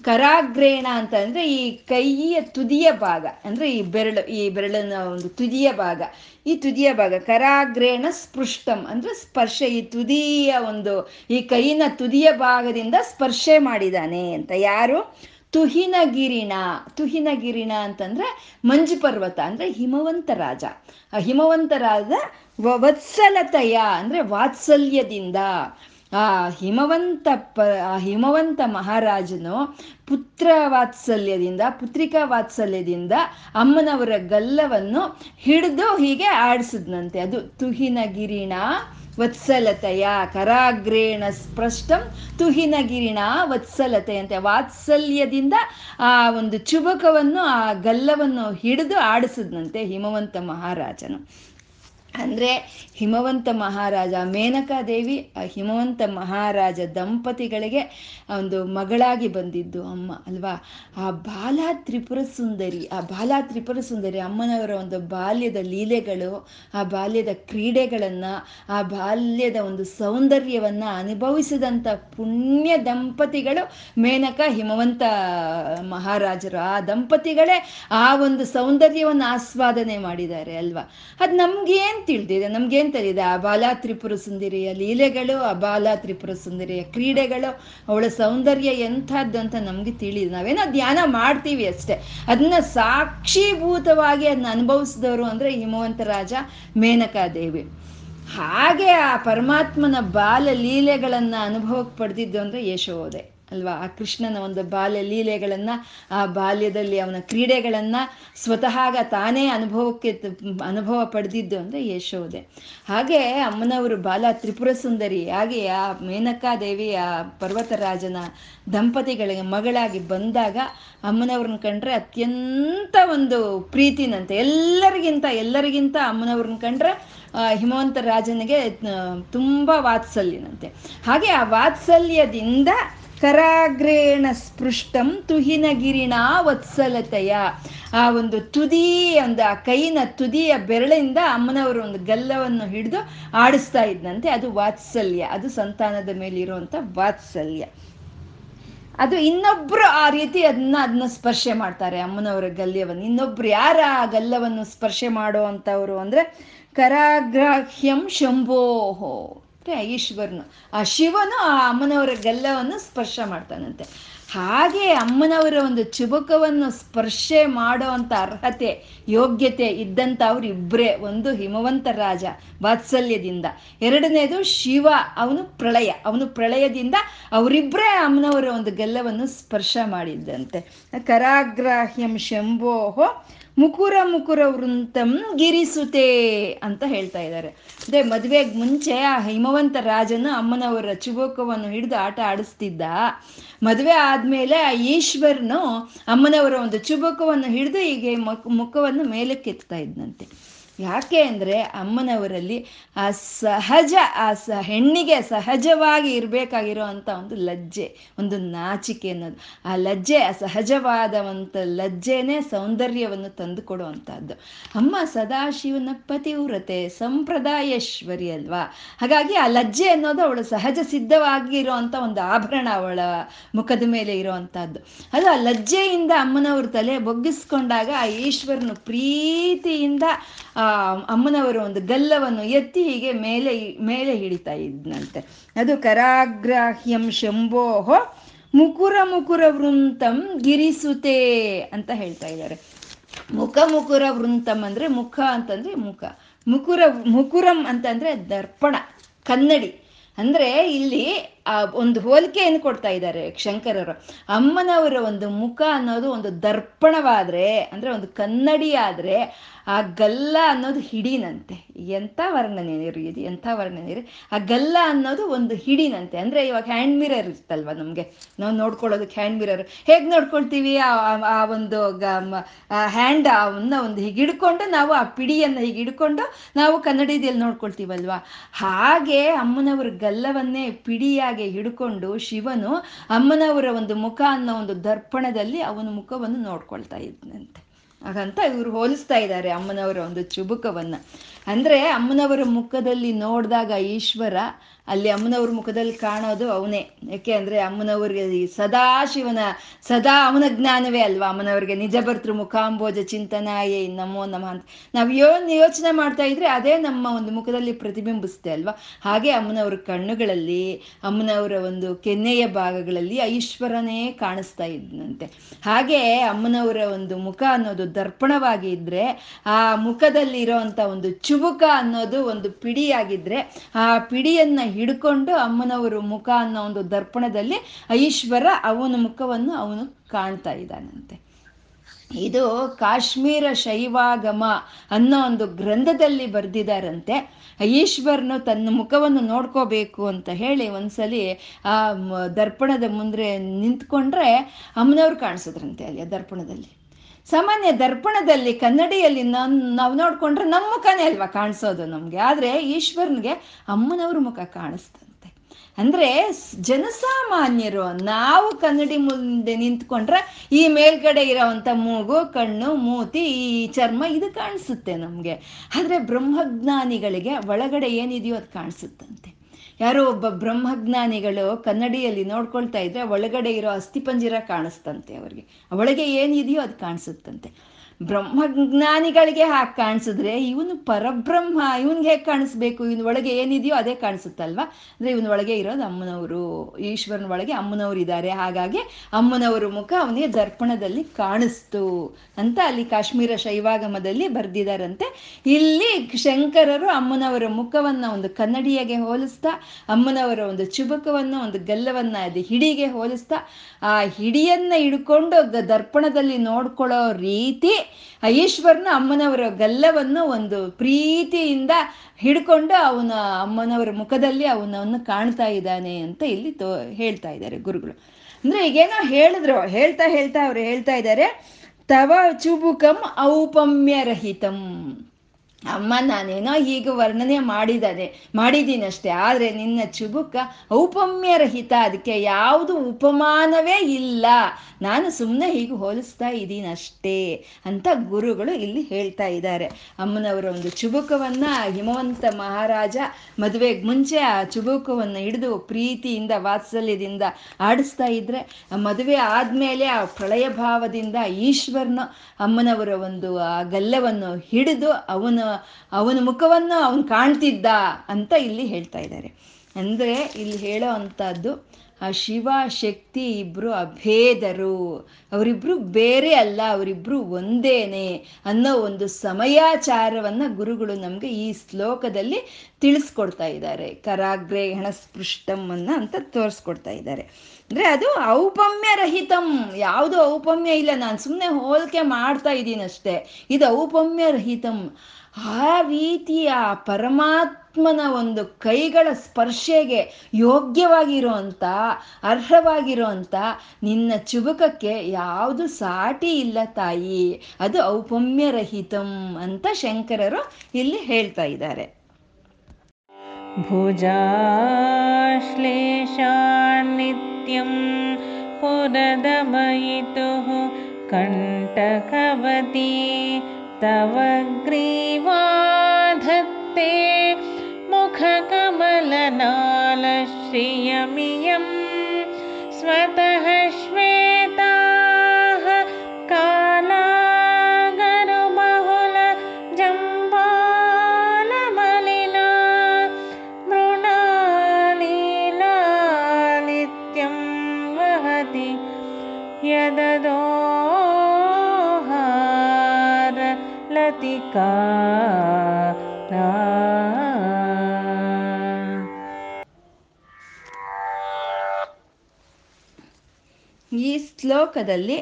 ಕರಾಗ್ರೇಣ ಅಂತ ಅಂದ್ರೆ ಈ ಕೈಯ ತುದಿಯ ಭಾಗ, ಅಂದ್ರೆ ಈ ಬೆರಳು, ಈ ಬೆರಳಿನ ಒಂದು ತುದಿಯ ಭಾಗ. ಈ ತುದಿಯ ಭಾಗ ಕರಾಗ್ರೇಣ ಸ್ಪೃಷ್ಟಂ ಅಂದ್ರೆ ಸ್ಪರ್ಶ, ಈ ತುದಿಯ ಒಂದು, ಈ ಕೈನ ತುದಿಯ ಭಾಗದಿಂದ ಸ್ಪರ್ಶೆ ಮಾಡಿದಾನೆ ಅಂತ. ಯಾರು? ತುಹಿನಗಿರಿಣ ತುಹಿನಗಿರಿಣ ಅಂತಂದ್ರೆ ಮಂಜು ಪರ್ವತ ಅಂದ್ರೆ ಹಿಮವಂತ ರಾಜ. ಆ ಹಿಮವಂತ ರಾಜ ವತ್ಸಲತೆಯ ಅಂದ್ರೆ ವಾತ್ಸಲ್ಯದಿಂದ ಆ ಹಿಮವಂತ ಪ ಹಿಮವಂತ ಮಹಾರಾಜನು ಪುತ್ರ ವಾತ್ಸಲ್ಯದಿಂದ, ಪುತ್ರಿಕಾ ವಾತ್ಸಲ್ಯದಿಂದ ಅಮ್ಮನವರ ಗಲ್ಲವನ್ನು ಹಿಡಿದು ಹೀಗೆ ಆಡಿಸಿದ್ನಂತೆ. ಅದು ತುಹಿನಗಿರಿಣ ವತ್ಸಲತೆಯ ಕರಾಗ್ರೇಣ ಸ್ಪಷ್ಟಂ ತುಹಿನಗಿರಿಣ ವತ್ಸಲತೆ ಅಂತ ವಾತ್ಸಲ್ಯದಿಂದ ಆ ಒಂದು ಚುಬಕವನ್ನು, ಆ ಗಲ್ಲವನ್ನು ಹಿಡಿದು ಆಡಿಸಿದ್ನಂತೆ ಹಿಮವಂತ ಮಹಾರಾಜನು. ಅಂದರೆ ಹಿಮವಂತ ಮಹಾರಾಜ, ಮೇನಕಾದೇವಿ, ಆ, ಹಿಮವಂತ ಮಹಾರಾಜ ದಂಪತಿಗಳಿಗೆ ಒಂದು ಮಗಳಾಗಿ ಬಂದಿದ್ದು ಅಮ್ಮ, ಅಲ್ವಾ? ಆ ಬಾಲ ತ್ರಿಪುರ ಸುಂದರಿ, ಆ ಬಾಲ ತ್ರಿಪುರ ಸುಂದರಿ ಅಮ್ಮನವರ ಒಂದು ಬಾಲ್ಯದ ಲೀಲೆಗಳು, ಆ ಬಾಲ್ಯದ ಕ್ರೀಡೆಗಳನ್ನು, ಆ ಬಾಲ್ಯದ ಒಂದು ಸೌಂದರ್ಯವನ್ನು ಅನುಭವಿಸಿದಂಥ ಪುಣ್ಯ ದಂಪತಿಗಳು ಮೇನಕ, ಹಿಮವಂತ ಮಹಾರಾಜರು. ಆ ದಂಪತಿಗಳೇ ಆ ಒಂದು ಸೌಂದರ್ಯವನ್ನು ಆಸ್ವಾದನೆ ಮಾಡಿದ್ದಾರೆ, ಅಲ್ವಾ? ಅದು ನಮ್ಗೇನು ತಿಳಿದಿದೆ ನಮ್ಗೇನು ತಿಳಿದಿದೆ ಆ ಬಾಲ ತ್ರಿಪುರ ಸುಂದರಿಯ ಲೀಲೆಗಳು, ಆ ಬಾಲ ತ್ರಿಪುರ ಸುಂದರಿಯ ಕ್ರೀಡೆಗಳು, ಅವಳ ಸೌಂದರ್ಯ ಎಂಥದ್ದು ಅಂತ ನಮ್ಗೆ ತಿಳಿದು ನಾವೇನೋ ಧ್ಯಾನ ಮಾಡ್ತೀವಿ ಅಷ್ಟೇ. ಅದನ್ನ ಸಾಕ್ಷೀಭೂತವಾಗಿ ಅದನ್ನ ಅನುಭವಿಸಿದವರು ಅಂದ್ರೆ ಹಿಮವಂತ ರಾಜ ಮೇನಕಾದೇವಿ. ಹಾಗೆ ಆ ಪರಮಾತ್ಮನ ಬಾಲ ಲೀಲೆಗಳನ್ನ ಅನುಭವಕ್ಕೆ ಪಡೆದಿದ್ದು ಅಂದ್ರೆ ಯಶೋದೆ ಅಲ್ವಾ? ಆ ಕೃಷ್ಣನ ಒಂದು ಬಾಲ್ಯ ಲೀಲೆಗಳನ್ನು, ಆ ಬಾಲ್ಯದಲ್ಲಿ ಅವನ ಕ್ರೀಡೆಗಳನ್ನು ಸ್ವತಃ ತಾನೇ ಅನುಭವಕ್ಕೆ ಅನುಭವ ಪಡೆದಿದ್ದು ಅಂದರೆ ಯಶೋದೆ. ಹಾಗೆ ಅಮ್ಮನವರು ಬಾಲ ತ್ರಿಪುರ ಸುಂದರಿ ಹಾಗೆ ಆ ಮೇನಕಾದೇವಿ ಆ ಪರ್ವತರಾಜನ ದಂಪತಿಗಳಿಗೆ ಮಗಳಾಗಿ ಬಂದಾಗ ಅಮ್ಮನವ್ರನ್ನ ಕಂಡ್ರೆ ಅತ್ಯಂತ ಒಂದು ಪ್ರೀತಿನಂತೆ. ಎಲ್ಲರಿಗಿಂತ ಎಲ್ಲರಿಗಿಂತ ಅಮ್ಮನವ್ರನ್ನ ಕಂಡ್ರೆ ಹಿಮವಂತ ರಾಜನಿಗೆ ತುಂಬ ವಾತ್ಸಲ್ಯನಂತೆ. ಹಾಗೆ ಆ ವಾತ್ಸಲ್ಯದಿಂದ ಕರಾಗ್ರೇಣ ಸ್ಪೃಷ್ಟಂ ತುಹಿನಗಿರಿಣ ವತ್ಸಲತೆಯ. ಆ ಒಂದು ತುದಿ ಒಂದು ಆ ಕೈನ ತುದಿಯ ಬೆರಳಿಂದ ಅಮ್ಮನವರು ಒಂದು ಗಲ್ಲವನ್ನು ಹಿಡಿದು ಆಡಿಸ್ತಾ ಇದ್ದಂತೆ ಅದು ವಾತ್ಸಲ್ಯ. ಅದು ಸಂತಾನದ ಮೇಲೆ ಇರುವಂತ ವಾತ್ಸಲ್ಯ. ಅದು ಇನ್ನೊಬ್ರು ಆ ರೀತಿ ಅದನ್ನ ಅದನ್ನ ಸ್ಪರ್ಶೆ ಮಾಡ್ತಾರೆ ಅಮ್ಮನವರ ಗಲ್ಯವನ್ನು. ಇನ್ನೊಬ್ರು ಯಾರ ಆ ಗಲ್ಲವನ್ನು ಸ್ಪರ್ಶೆ ಮಾಡೋ ಅಂದರೆ ಅಂದ್ರೆ ಕರಾಗ್ರಾಹ್ಯಂ ಶಂಭೋಹೋ. ಈಶ್ವರನು. ಆ ಶಿವನು ಆ ಅಮ್ಮನವರ ಗಲ್ಲವನ್ನು ಸ್ಪರ್ಶ ಮಾಡ್ತಾನಂತೆ. ಹಾಗೆ ಅಮ್ಮನವರ ಒಂದು ಚುಬುಕವನ್ನು ಸ್ಪರ್ಶೆ ಮಾಡೋ ಅಂತ ಅರ್ಹತೆ, ಯೋಗ್ಯತೆ ಇದ್ದಂಥ ಇಬ್ಬರೇ ಒಂದು ಹಿಮವಂತ ರಾಜ ವಾತ್ಸಲ್ಯದಿಂದ. ಎರಡನೇದು ಶಿವ, ಅವನು ಪ್ರಳಯ. ಅವನು ಪ್ರಳಯದಿಂದ ಅವರಿಬ್ಬರೇ ಅಮ್ಮನವರ ಒಂದು ಗೆಲ್ಲವನ್ನು ಸ್ಪರ್ಶ ಮಾಡಿದ್ದಂತೆ. ಕರಾಗ್ರಾಹ್ಯಂ ಶಂಭೋಹೋ ಮುಕುರ ಮುಕುರ ವೃಂತಂ ಗಿರಿಸುತೆ ಅಂತ ಹೇಳ್ತಾ ಇದ್ದಾರೆ. ಅದೇ ಮದುವೆಗೆ ಮುಂಚೆ ಆ ಹಿಮವಂತ ರಾಜನು ಅಮ್ಮನವರ ಚುಬುಕವನ್ನು ಹಿಡಿದು ಆಟ ಆಡಿಸ್ತಿದ್ದ. ಮದುವೆ ಆದ್ಮೇಲೆ ಆ ಈಶ್ವರನು ಅಮ್ಮನವರ ಒಂದು ಚುಬುಕವನ್ನು ಹಿಡಿದು ಹೀಗೆ ಮುಖ ಮುಖವನ್ನು ಮೇಲಕ್ಕೆತ್ತಾ ಇದ್ನಂತೆ. ಯಾಕೆ ಅಂದರೆ ಅಮ್ಮನವರಲ್ಲಿ ಆ ಸಹಜ, ಆ ಸ ಹೆಣ್ಣಿಗೆ ಸಹಜವಾಗಿ ಇರಬೇಕಾಗಿರೋ ಅಂಥ ಒಂದು ಲಜ್ಜೆ, ಒಂದು ನಾಚಿಕೆ ಅನ್ನೋದು. ಆ ಲಜ್ಜೆ, ಆ ಸಹಜವಾದವಂಥ ಲಜ್ಜೆನೇ ಸೌಂದರ್ಯವನ್ನು ತಂದು ಅಮ್ಮ ಸದಾಶಿವನ ಪತಿವ್ರತೆ, ಸಂಪ್ರದಾಯೇಶ್ವರಿ ಅಲ್ವಾ? ಹಾಗಾಗಿ ಆ ಲಜ್ಜೆ ಅನ್ನೋದು ಅವಳು ಸಹಜ ಸಿದ್ಧವಾಗಿ ಒಂದು ಆಭರಣ ಅವಳ ಮುಖದ ಮೇಲೆ ಇರೋವಂಥದ್ದು ಅದು ಆ ಲಜ್ಜೆಯಿಂದ ಅಮ್ಮನವ್ರ ತಲೆ ಬೊಗ್ಗಿಸ್ಕೊಂಡಾಗ ಆ ಈಶ್ವರನು ಪ್ರೀತಿಯಿಂದ ಅಮ್ಮನವರು ಒಂದು ಗಲ್ಲವನ್ನು ಎತ್ತಿ ಹೀಗೆ ಮೇಲೆ ಮೇಲೆ ಹಿಡಿತಾ ಇದ್ನಂತೆ. ಅದು ಕರಾಗ್ರಾಹ್ಯಂ ಶಂಭೋಹೋ ಮುಕುರ ಮುಕುರ ವೃಂತಂ ಗಿರಿಸುತೆ ಅಂತ ಹೇಳ್ತಾ ಇದ್ದಾರೆ. ಮುಖ ಮುಕುರ ವೃಂತಂ ಅಂದ್ರೆ ಮುಖ ಅಂತಂದ್ರೆ ಮುಖ. ಮುಕುರ, ಮುಕುರಂ ಅಂತಂದ್ರೆ ದರ್ಪಣ, ಕನ್ನಡಿ. ಅಂದ್ರೆ ಇಲ್ಲಿ ಆ, ಒಂದು ಹೋಲಿಕೆಯನ್ನು ಕೊಡ್ತಾ ಇದ್ದಾರೆ ಶಂಕರರು. ಅಮ್ಮನವರ ಒಂದು ಮುಖ ಅನ್ನೋದು ಒಂದು ದರ್ಪಣವಾದ್ರೆ, ಅಂದ್ರೆ ಒಂದು ಕನ್ನಡಿ ಆದ್ರೆ ಆ ಗಲ್ಲ ಅನ್ನೋದು ಹಿಡಿನಂತೆ. ಎಂಥ ವರ್ಣನೆ ಇದು? ಎಂಥ ವರ್ಣನೆ ರೀ? ಆ ಗಲ್ಲ ಅನ್ನೋದು ಒಂದು ಹಿಡಿನಂತೆ. ಅಂದ್ರೆ ಇವಾಗ ಹ್ಯಾಂಡ್ ಮಿರರ್ ಇರ್ತಲ್ವ ನಮಗೆ? ನಾವು ನೋಡ್ಕೊಳ್ಳೋದಕ್ಕೆ ಹ್ಯಾಂಡ್ ಮಿರರ್ ಹೇಗೆ ನೋಡ್ಕೊಳ್ತೀವಿ? ಆ ಆ ಒಂದು ಹ್ಯಾಂಡ್ ಅವನ್ನ ಒಂದು ಹೀಗೆ ಹಿಡ್ಕೊಂಡು ನಾವು ಆ ಪಿಡಿಯನ್ನು ಹೀಗೆ ಹಿಡ್ಕೊಂಡು ನಾವು ಕನ್ನಡಿಯಲ್ಲಿ ನೋಡ್ಕೊಳ್ತೀವಲ್ವಾ? ಹಾಗೆ ಅಮ್ಮನವ್ರ ಗಲ್ಲವನ್ನೇ ಪಿಡಿಯಾಗಿ ಹಿಡ್ಕೊಂಡು ಶಿವನು ಅಮ್ಮನವರ ಒಂದು ಮುಖ ಅನ್ನೋ ಒಂದು ದರ್ಪಣದಲ್ಲಿ ಅವನ ಮುಖವನ್ನು ನೋಡ್ಕೊಳ್ತಾ ಇದ್ನಂತೆ. ಹಾಗಂತ ಇವರು ಹೋಲಿಸ್ತಾ ಇದ್ದಾರೆ ಅಮ್ಮನವರ ಒಂದು ಚುಬುಕವನ್ನ. ಅಂದ್ರೆ ಅಮ್ಮನವರ ಮುಖದಲ್ಲಿ ನೋಡಿದಾಗ ಈಶ್ವರ ಅಲ್ಲಿ ಅಮ್ಮನವ್ರ ಮುಖದಲ್ಲಿ ಕಾಣೋದು ಅವನೇ. ಯಾಕೆ ಅಂದ್ರೆ ಅಮ್ಮನವ್ರಿಗೆ ಸದಾ ಶಿವನ ಸದಾ ಅವನ ಜ್ಞಾನವೇ ಅಲ್ವಾ? ಅಮ್ಮನವ್ರಿಗೆ ನಿಜ ಬರ್ತೃ ಮುಖಾಂಬೋಜ ಚಿಂತನಾಯೇ ನಮೋ ನಮಃ ಅಂತ. ನಾವು ಯೋ ಯೋಚನೆ ಮಾಡ್ತಾ ಇದ್ರೆ ಅದೇ ನಮ್ಮ ಒಂದು ಮುಖದಲ್ಲಿ ಪ್ರತಿಬಿಂಬಿಸುತ್ತೆ ಅಲ್ವಾ? ಹಾಗೆ ಅಮ್ಮನವ್ರ ಕಣ್ಣುಗಳಲ್ಲಿ, ಅಮ್ಮನವರ ಒಂದು ಕೆನ್ನೆಯ ಭಾಗಗಳಲ್ಲಿ ಈಶ್ವರನೇ ಕಾಣಿಸ್ತಾ ಇದ್ನಂತೆ. ಹಾಗೆ ಅಮ್ಮನವರ ಒಂದು ಮುಖ ಅನ್ನೋದು ದರ್ಪಣವಾಗಿ ಇದ್ರೆ, ಆ ಮುಖದಲ್ಲಿ ಇರೋಂಥ ಒಂದು ಚುಬುಕ ಅನ್ನೋದು ಒಂದು ಪಿಡಿಯಾಗಿದ್ರೆ, ಆ ಪಿಡಿಯನ್ನ ಹಿಡ್ಕೊಂಡು ಅಮ್ಮನವರು ಮುಖ ಅನ್ನೋ ಒಂದು ದರ್ಪಣದಲ್ಲಿ ಈಶ್ವರ ಅವನ ಮುಖವನ್ನು ಅವನು ಕಾಣ್ತಾ ಇದ್ದಾನಂತೆ. ಇದು ಕಾಶ್ಮೀರ ಶೈವಾಗಮ ಅನ್ನೋ ಒಂದು ಗ್ರಂಥದಲ್ಲಿ ಬರೆದಿದ್ದಾರಂತೆ. ಈಶ್ವರನು ತನ್ನ ಮುಖವನ್ನು ನೋಡ್ಕೋಬೇಕು ಅಂತ ಹೇಳಿ ಒಂದ್ಸಲಿ ಆ ದರ್ಪಣದ ಮುಂದೆ ನಿಂತ್ಕೊಂಡ್ರೆ ಅಮ್ಮನವ್ರು ಕಾಣಿಸಿದ್ರಂತೆ ಅಲ್ಲಿ ದರ್ಪಣದಲ್ಲಿ. ಸಾಮಾನ್ಯ ದರ್ಪಣದಲ್ಲಿ ಕನ್ನಡಿಯಲ್ಲಿ ನಾವು ನೋಡ್ಕೊಂಡ್ರೆ ನಮ್ಮ ಮುಖನೇ ಅಲ್ವಾ ಕಾಣಿಸೋದು ನಮಗೆ. ಆದರೆ ಈಶ್ವರನಿಗೆ ಅಮ್ಮನವ್ರ ಮುಖ ಕಾಣಿಸ್ತಂತೆ. ಅಂದ್ರೆ ಜನಸಾಮಾನ್ಯರು, ನಾವು ಕನ್ನಡಿ ಮುಂದೆ ನಿಂತ್ಕೊಂಡ್ರೆ ಈ ಮೇಲ್ಗಡೆ ಇರೋವಂಥ ಮೂಗು, ಕಣ್ಣು, ಮೂತಿ, ಈ ಚರ್ಮ ಇದು ಕಾಣಿಸುತ್ತೆ ನಮಗೆ. ಆದರೆ ಬ್ರಹ್ಮಜ್ಞಾನಿಗಳಿಗೆ ಒಳಗಡೆ ಏನಿದೆಯೋ ಅದು ಕಾಣಿಸುತ್ತಂತೆ. ಯಾರೋ ಒಬ್ಬ ಬ್ರಹ್ಮಜ್ಞಾನಿಗಳು ಕನ್ನಡಿಯಲ್ಲಿ ನೋಡ್ಕೊಳ್ತಾ ಇದ್ರೆ ಒಳಗಡೆ ಇರೋ ಅಸ್ಥಿಪಂಜರ ಕಾಣಿಸ್ತಂತೆ ಅವ್ರಿಗೆ. ಒಳಗೆ ಏನಿದೆಯೋ ಅದು ಕಾಣಿಸುತ್ತಂತೆ. ಬ್ರಹ್ಮಜ್ಞಾನಿಗಳಿಗೆ ಹಾಗೆ ಕಾಣಿಸಿದ್ರೆ ಇವನು ಪರಬ್ರಹ್ಮ, ಇವನ್ಗೆ ಹೇಗೆ ಕಾಣಿಸ್ಬೇಕು? ಇವನ್ ಒಳಗೆ ಏನಿದೆಯೋ ಅದೇ ಕಾಣಿಸುತ್ತಲ್ವ? ಅಂದ್ರೆ ಇವನ ಒಳಗೆ ಇರೋದು ಅಮ್ಮನವರು, ಈಶ್ವರನ ಒಳಗೆ ಅಮ್ಮನವರು ಇದ್ದಾರೆ. ಹಾಗಾಗಿ ಅಮ್ಮನವರ ಮುಖ ಅವನಿಗೆ ದರ್ಪಣದಲ್ಲಿ ಕಾಣಿಸ್ತು ಅಂತ ಅಲ್ಲಿ ಕಾಶ್ಮೀರ ಶೈವಾಗಮದಲ್ಲಿ ಬರೆದಿದ್ದಾರಂತೆ ಇಲ್ಲಿ ಶಂಕರರು ಅಮ್ಮನವರ ಮುಖವನ್ನ ಒಂದು ಕನ್ನಡಿಯಾಗೆ ಹೋಲಿಸ್ತಾ, ಅಮ್ಮನವರ ಒಂದು ಚುಬುಕವನ್ನ, ಒಂದು ಗಲ್ಲವನ್ನ ಅದು ಹಿಡಿಗೆ ಹೋಲಿಸ್ತಾ, ಆ ಹಿಡಿಯನ್ನ ಹಿಡ್ಕೊಂಡು ದರ್ಪಣದಲ್ಲಿ ನೋಡ್ಕೊಳ್ಳೋ ರೀತಿ ಈಶ್ವರನ ಅಮ್ಮನವರ ಗಲ್ಲವನ್ನು ಒಂದು ಪ್ರೀತಿಯಿಂದ ಹಿಡ್ಕೊಂಡು ಅವನ ಅಮ್ಮನವರ ಮುಖದಲ್ಲಿ ಅವನವನ್ನು ಕಾಣ್ತಾ ಇದ್ದಾನೆ ಅಂತ ಇಲ್ಲಿ ತೋ, ಹೇಳ್ತಾ ಇದ್ದಾರೆ ಗುರುಗಳು. ಅಂದ್ರೆ ಈಗೇನೋ ಹೇಳಿದ್ರು, ಹೇಳ್ತಾ ಹೇಳ್ತಾ ಅವ್ರು ಹೇಳ್ತಾ ಇದ್ದಾರೆ, ತವ ಚುಬುಕಂ ಔಪಮ್ಯರಹಿತಂ. ಅಮ್ಮ, ನಾನೇನೋ ಈಗ ವರ್ಣನೆ ಮಾಡಿದ್ದಾನೆ ಮಾಡಿದ್ದೀನಿ ಅಷ್ಟೇ ಆದರೆ ನಿನ್ನ ಚುಬುಕ ಔಪಮ್ಯರಹಿತ, ಅದಕ್ಕೆ ಯಾವುದು ಉಪಮಾನವೇ ಇಲ್ಲ. ನಾನು ಸುಮ್ಮನೆ ಹೀಗೆ ಹೋಲಿಸ್ತಾ ಇದ್ದೀನಷ್ಟೇ ಅಂತ ಗುರುಗಳು ಇಲ್ಲಿ ಹೇಳ್ತಾ ಇದ್ದಾರೆ. ಅಮ್ಮನವರ ಒಂದು ಚುಬುಕವನ್ನು, ಹಿಮವಂತ ಮಹಾರಾಜ ಮದುವೆಗೆ ಮುಂಚೆ ಆ ಚುಬುಕವನ್ನು ಹಿಡಿದು ಪ್ರೀತಿಯಿಂದ, ವಾತ್ಸಲ್ಯದಿಂದ ಆಡಿಸ್ತಾ ಇದ್ರೆ ಮದುವೆ ಆದಮೇಲೆ ಆ ಪ್ರಳಯ ಭಾವದಿಂದ ಈಶ್ವರನ ಅಮ್ಮನವರ ಒಂದು, ಆ ಗಲ್ಲವನ್ನು ಹಿಡಿದು ಅವನ ಅವನ ಮುಖವನ್ನು ಅವನು ಕಾಣ್ತಿದ್ದ ಅಂತ ಇಲ್ಲಿ ಹೇಳ್ತಾ ಇದ್ದಾರೆ. ಅಂದರೆ ಇಲ್ಲಿ ಹೇಳೋ ಅಂಥದ್ದು ಆ ಶಿವ ಶಕ್ತಿ ಇಬ್ರು ಅಭೇದರು. ಅವರಿಬ್ರು ಬೇರೆ ಅಲ್ಲ, ಅವರಿಬ್ರು ಒಂದೇನೆ ಅನ್ನೋ ಒಂದು ಸಮಯಾಚಾರವನ್ನ ಗುರುಗಳು ನಮ್ಗೆ ಈ ಶ್ಲೋಕದಲ್ಲಿ ತಿಳಿಸ್ಕೊಡ್ತಾ ಇದ್ದಾರೆ. ಕರಾಗ್ರೆ ಹಣಸ್ಪೃಷ್ಟಂ ಅನ್ನ ಅಂತ ತೋರಿಸ್ಕೊಡ್ತಾ ಇದ್ದಾರೆ. ಅಂದ್ರೆ ಅದು ಔಪಮ್ಯ ರಹಿತಂ. ಯಾವುದು ಔಪಮ್ಯ ಇಲ್ಲ. ನಾನು ಸುಮ್ಮನೆ ಹೋಲಿಕೆ ಮಾಡ್ತಾ ಇದ್ದೀನಿ ಅಷ್ಟೇ ಇದು ಔಪಮ್ಯ ರಹಿತಂ. ಆ ರೀತಿಯ ಪರಮಾತ್ಮನ ಒಂದು ಕೈಗಳ ಸ್ಪರ್ಶೆಗೆ ಯೋಗ್ಯವಾಗಿರುವಂಥ, ಅರ್ಹವಾಗಿರುವಂಥ ನಿನ್ನ ಚುಬುಕಕ್ಕೆ ಯಾವುದು ಸಾಟಿ ಇಲ್ಲ ತಾಯಿ. ಅದು ಔಪಮ್ಯರಹಿತಂ ಅಂತ ಶಂಕರರು ಇಲ್ಲಿ ಹೇಳ್ತಾ ಇದ್ದಾರೆ. ಭುಜಾಶ್ಲೇಷಾನಿತ್ಯಂ ಪುರದಮಯಿತು ಕಂಟಕವತಿ तव ग्रीवाधत्ते मुखकमलनालश्रियमियं स्वतः श्वेताः कालागरुबहुल ಈ ಶ್ಲೋಕದಲ್ಲಿ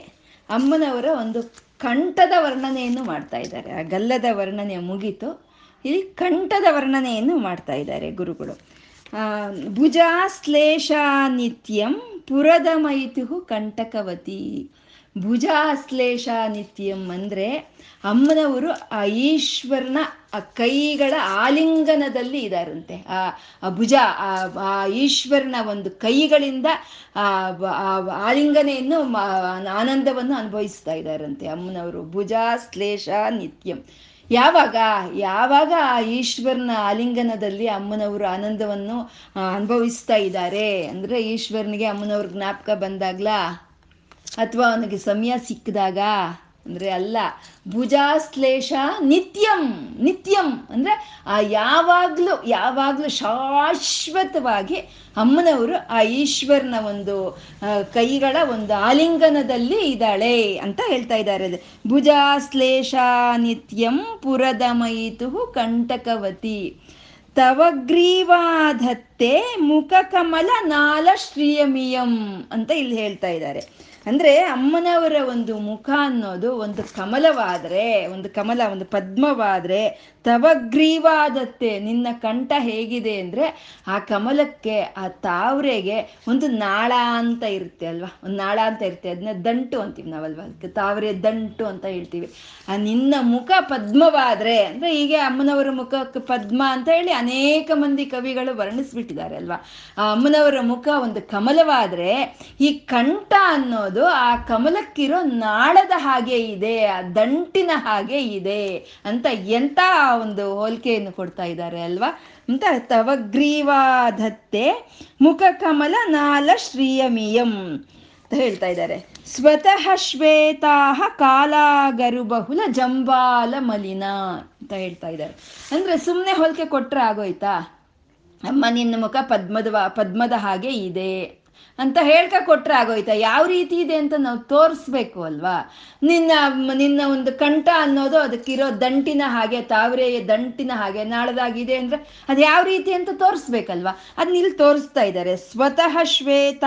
ಅಮ್ಮನವರ ಒಂದು ಕಂಠದ ವರ್ಣನೆಯನ್ನು ಮಾಡ್ತಾ ಇದ್ದಾರೆ. ಆ ಗಲ್ಲದ ವರ್ಣನೆ ಮುಗಿತು ಇಲ್ಲಿ ಕಂಠದ ವರ್ಣನೆಯನ್ನು ಮಾಡ್ತಾ ಇದ್ದಾರೆ ಗುರುಗಳು. ಭುಜಾಶ್ಲೇಷ ನಿತ್ಯಂ ಪುರದ ಮೈತುಹು ಕಂಟಕವತಿ ಭುಜಾಶ್ಲೇಷ ನಿತ್ಯಂ ಅಂದ್ರೆ ಅಮ್ಮನವರು ಆ ಈಶ್ವರನ ಆ ಕೈಗಳ ಆಲಿಂಗನದಲ್ಲಿ ಇದಾರಂತೆ. ಆ ಭುಜ, ಆ ಈಶ್ವರನ ಒಂದು ಕೈಗಳಿಂದ ಆ ಆಲಿಂಗನೆಯನ್ನು ಆನಂದವನ್ನು ಅನುಭವಿಸ್ತಾ ಇದ್ದಾರಂತೆ ಅಮ್ಮನವರು. ಭುಜಾಶ್ಲೇಷ ನಿತ್ಯಂ. ಯಾವಾಗ ಯಾವಾಗ ಆ ಈಶ್ವರನ ಆಲಿಂಗನದಲ್ಲಿ ಅಮ್ಮನವರು ಆನಂದವನ್ನು ಅನುಭವಿಸ್ತಾ ಇದ್ದಾರೆ? ಅಂದ್ರೆ ಈಶ್ವರನಿಗೆ ಅಮ್ಮನವ್ರ ಜ್ಞಾಪಕ ಬಂದಾಗ್ಲಾ? ಅಥವಾ ಅವನಿಗೆ ಸಮಯ ಸಿಕ್ಕಿದಾಗ, ಅಂದ್ರೆ ಅಲ್ಲ ಭುಜಾಶ್ಲೇಷ ನಿತ್ಯಂ ನಿತ್ಯಂ, ಅಂದ್ರೆ ಆ ಯಾವಾಗ್ಲೂ ಯಾವಾಗ್ಲೂ ಶಾಶ್ವತವಾಗಿ ಅಮ್ಮನವರು ಆ ಈಶ್ವರನ ಒಂದು ಕೈಗಳ ಒಂದು ಆಲಿಂಗನದಲ್ಲಿ ಇದ್ದಾಳೆ ಅಂತ ಹೇಳ್ತಾ ಇದ್ದಾರೆ. ಭುಜಾಶ್ಲೇಷ ನಿತ್ಯಂ ಪುರದ ಕಂಟಕವತಿ. ತವಗ್ರೀವಾಧತ್ತೆ ಮುಖ ಕಮಲ ನಾಲ ಶ್ರೀಯಮಿಯಂ ಅಂತ ಇಲ್ಲಿ ಹೇಳ್ತಾ ಇದ್ದಾರೆ. ಅಂದ್ರೆ ಅಮ್ಮನವರ ಒಂದು ಮುಖ ಅನ್ನೋದು ಒಂದು ಕಮಲವಾದ್ರೆ, ಒಂದು ಕಮಲ, ಒಂದು ಪದ್ಮವಾದ್ರೆ, ತವಗ್ರೀವಾದತ್ತೆ, ನಿನ್ನ ಕಂಠ ಹೇಗಿದೆ ಅಂದ್ರೆ ಆ ಕಮಲಕ್ಕೆ, ಆ ತಾವ್ರೆಗೆ ಒಂದು ನಾಳ ಅಂತ ಇರುತ್ತೆ ಅಲ್ವಾ? ಒಂದು ನಾಳ ಅಂತ ಇರುತ್ತೆ. ಅದನ್ನ ದಂಟು ಅಂತೀವಿ ನಾವಲ್ವಾ? ಅದಕ್ಕೆ ತಾವರೆ ದಂಟು ಅಂತ ಹೇಳ್ತೀವಿ. ಆ ನಿನ್ನ ಮುಖ ಪದ್ಮವಾದ್ರೆ, ಅಂದ್ರೆ ಹೀಗೆ ಅಮ್ಮನವರ ಮುಖಕ್ಕೆ ಪದ್ಮ ಅಂತ ಹೇಳಿ ಅನೇಕ ಮಂದಿ ಕವಿಗಳು ವರ್ಣಿಸ್ಬಿಟ್ಟಿದ್ದಾರೆ ಅಲ್ವಾ? ಆ ಅಮ್ಮನವರ ಮುಖ ಒಂದು ಕಮಲವಾದ್ರೆ ಈ ಕಂಠ ಅನ್ನೋದು ಆ ಕಮಲಕ್ಕಿರೋ ನಾಳದ ಹಾಗೆ ಇದೆ, ಆ ದಂಟಿನ ಹಾಗೆ ಇದೆ ಅಂತ ಎಂತ ಒಂದು ಹೋಲಿಕೆಯನ್ನು ಕೊಡ್ತಾ ಇದ್ದಾರೆ ಅಲ್ವಾ? ಅಂತ ತವಗ್ರೀವಾಧತ್ತೆ ಮುಖ ಕಮಲ ನಾಲ ಶ್ರೀಯಮಿಯಂ ಅಂತ ಹೇಳ್ತಾ ಇದ್ದಾರೆ. ಸ್ವತಃ ಶ್ವೇತಾಹ ಕಾಲಾಗರು ಬಹುಲ ಜಂಬಾಲ ಮಲಿನ ಅಂತ ಹೇಳ್ತಾ ಇದ್ದಾರೆ. ಅಂದ್ರೆ ಸುಮ್ಮನೆ ಹೋಲಿಕೆ ಕೊಟ್ರೆ ಆಗೋಯ್ತಾ? ಅಮ್ಮ ನಿನ್ನ ಮುಖ ಪದ್ಮದ ಪದ್ಮದ ಹಾಗೆ ಇದೆ. ಅಂತ ಹೇಳ್ಕ ಕೊಟ್ರೆ ಆಗೋಯ್ತಾ? ಯಾವ ರೀತಿ ಇದೆ ಅಂತ ನಾವು ತೋರಿಸ್ಬೇಕು ಅಲ್ವಾ? ನಿನ್ನ ನಿನ್ನ ಒಂದು ಕಂಠ ಅನ್ನೋದು ಅದಕ್ಕಿರೋ ದಂಟಿನ ಹಾಗೆ, ತಾವರೆಯ ದಂಟಿನ ಹಾಗೆ ನಾಳದಾಗಿದೆ ಅಂದ್ರೆ ಅದು ಯಾವ ರೀತಿ ಅಂತ ತೋರಿಸ್ಬೇಕಲ್ವಾ? ಅದನ್ನ ಇಲ್ಲಿ ತೋರಿಸ್ತಾ ಇದ್ದಾರೆ. ಸ್ವತಃ ಶ್ವೇತ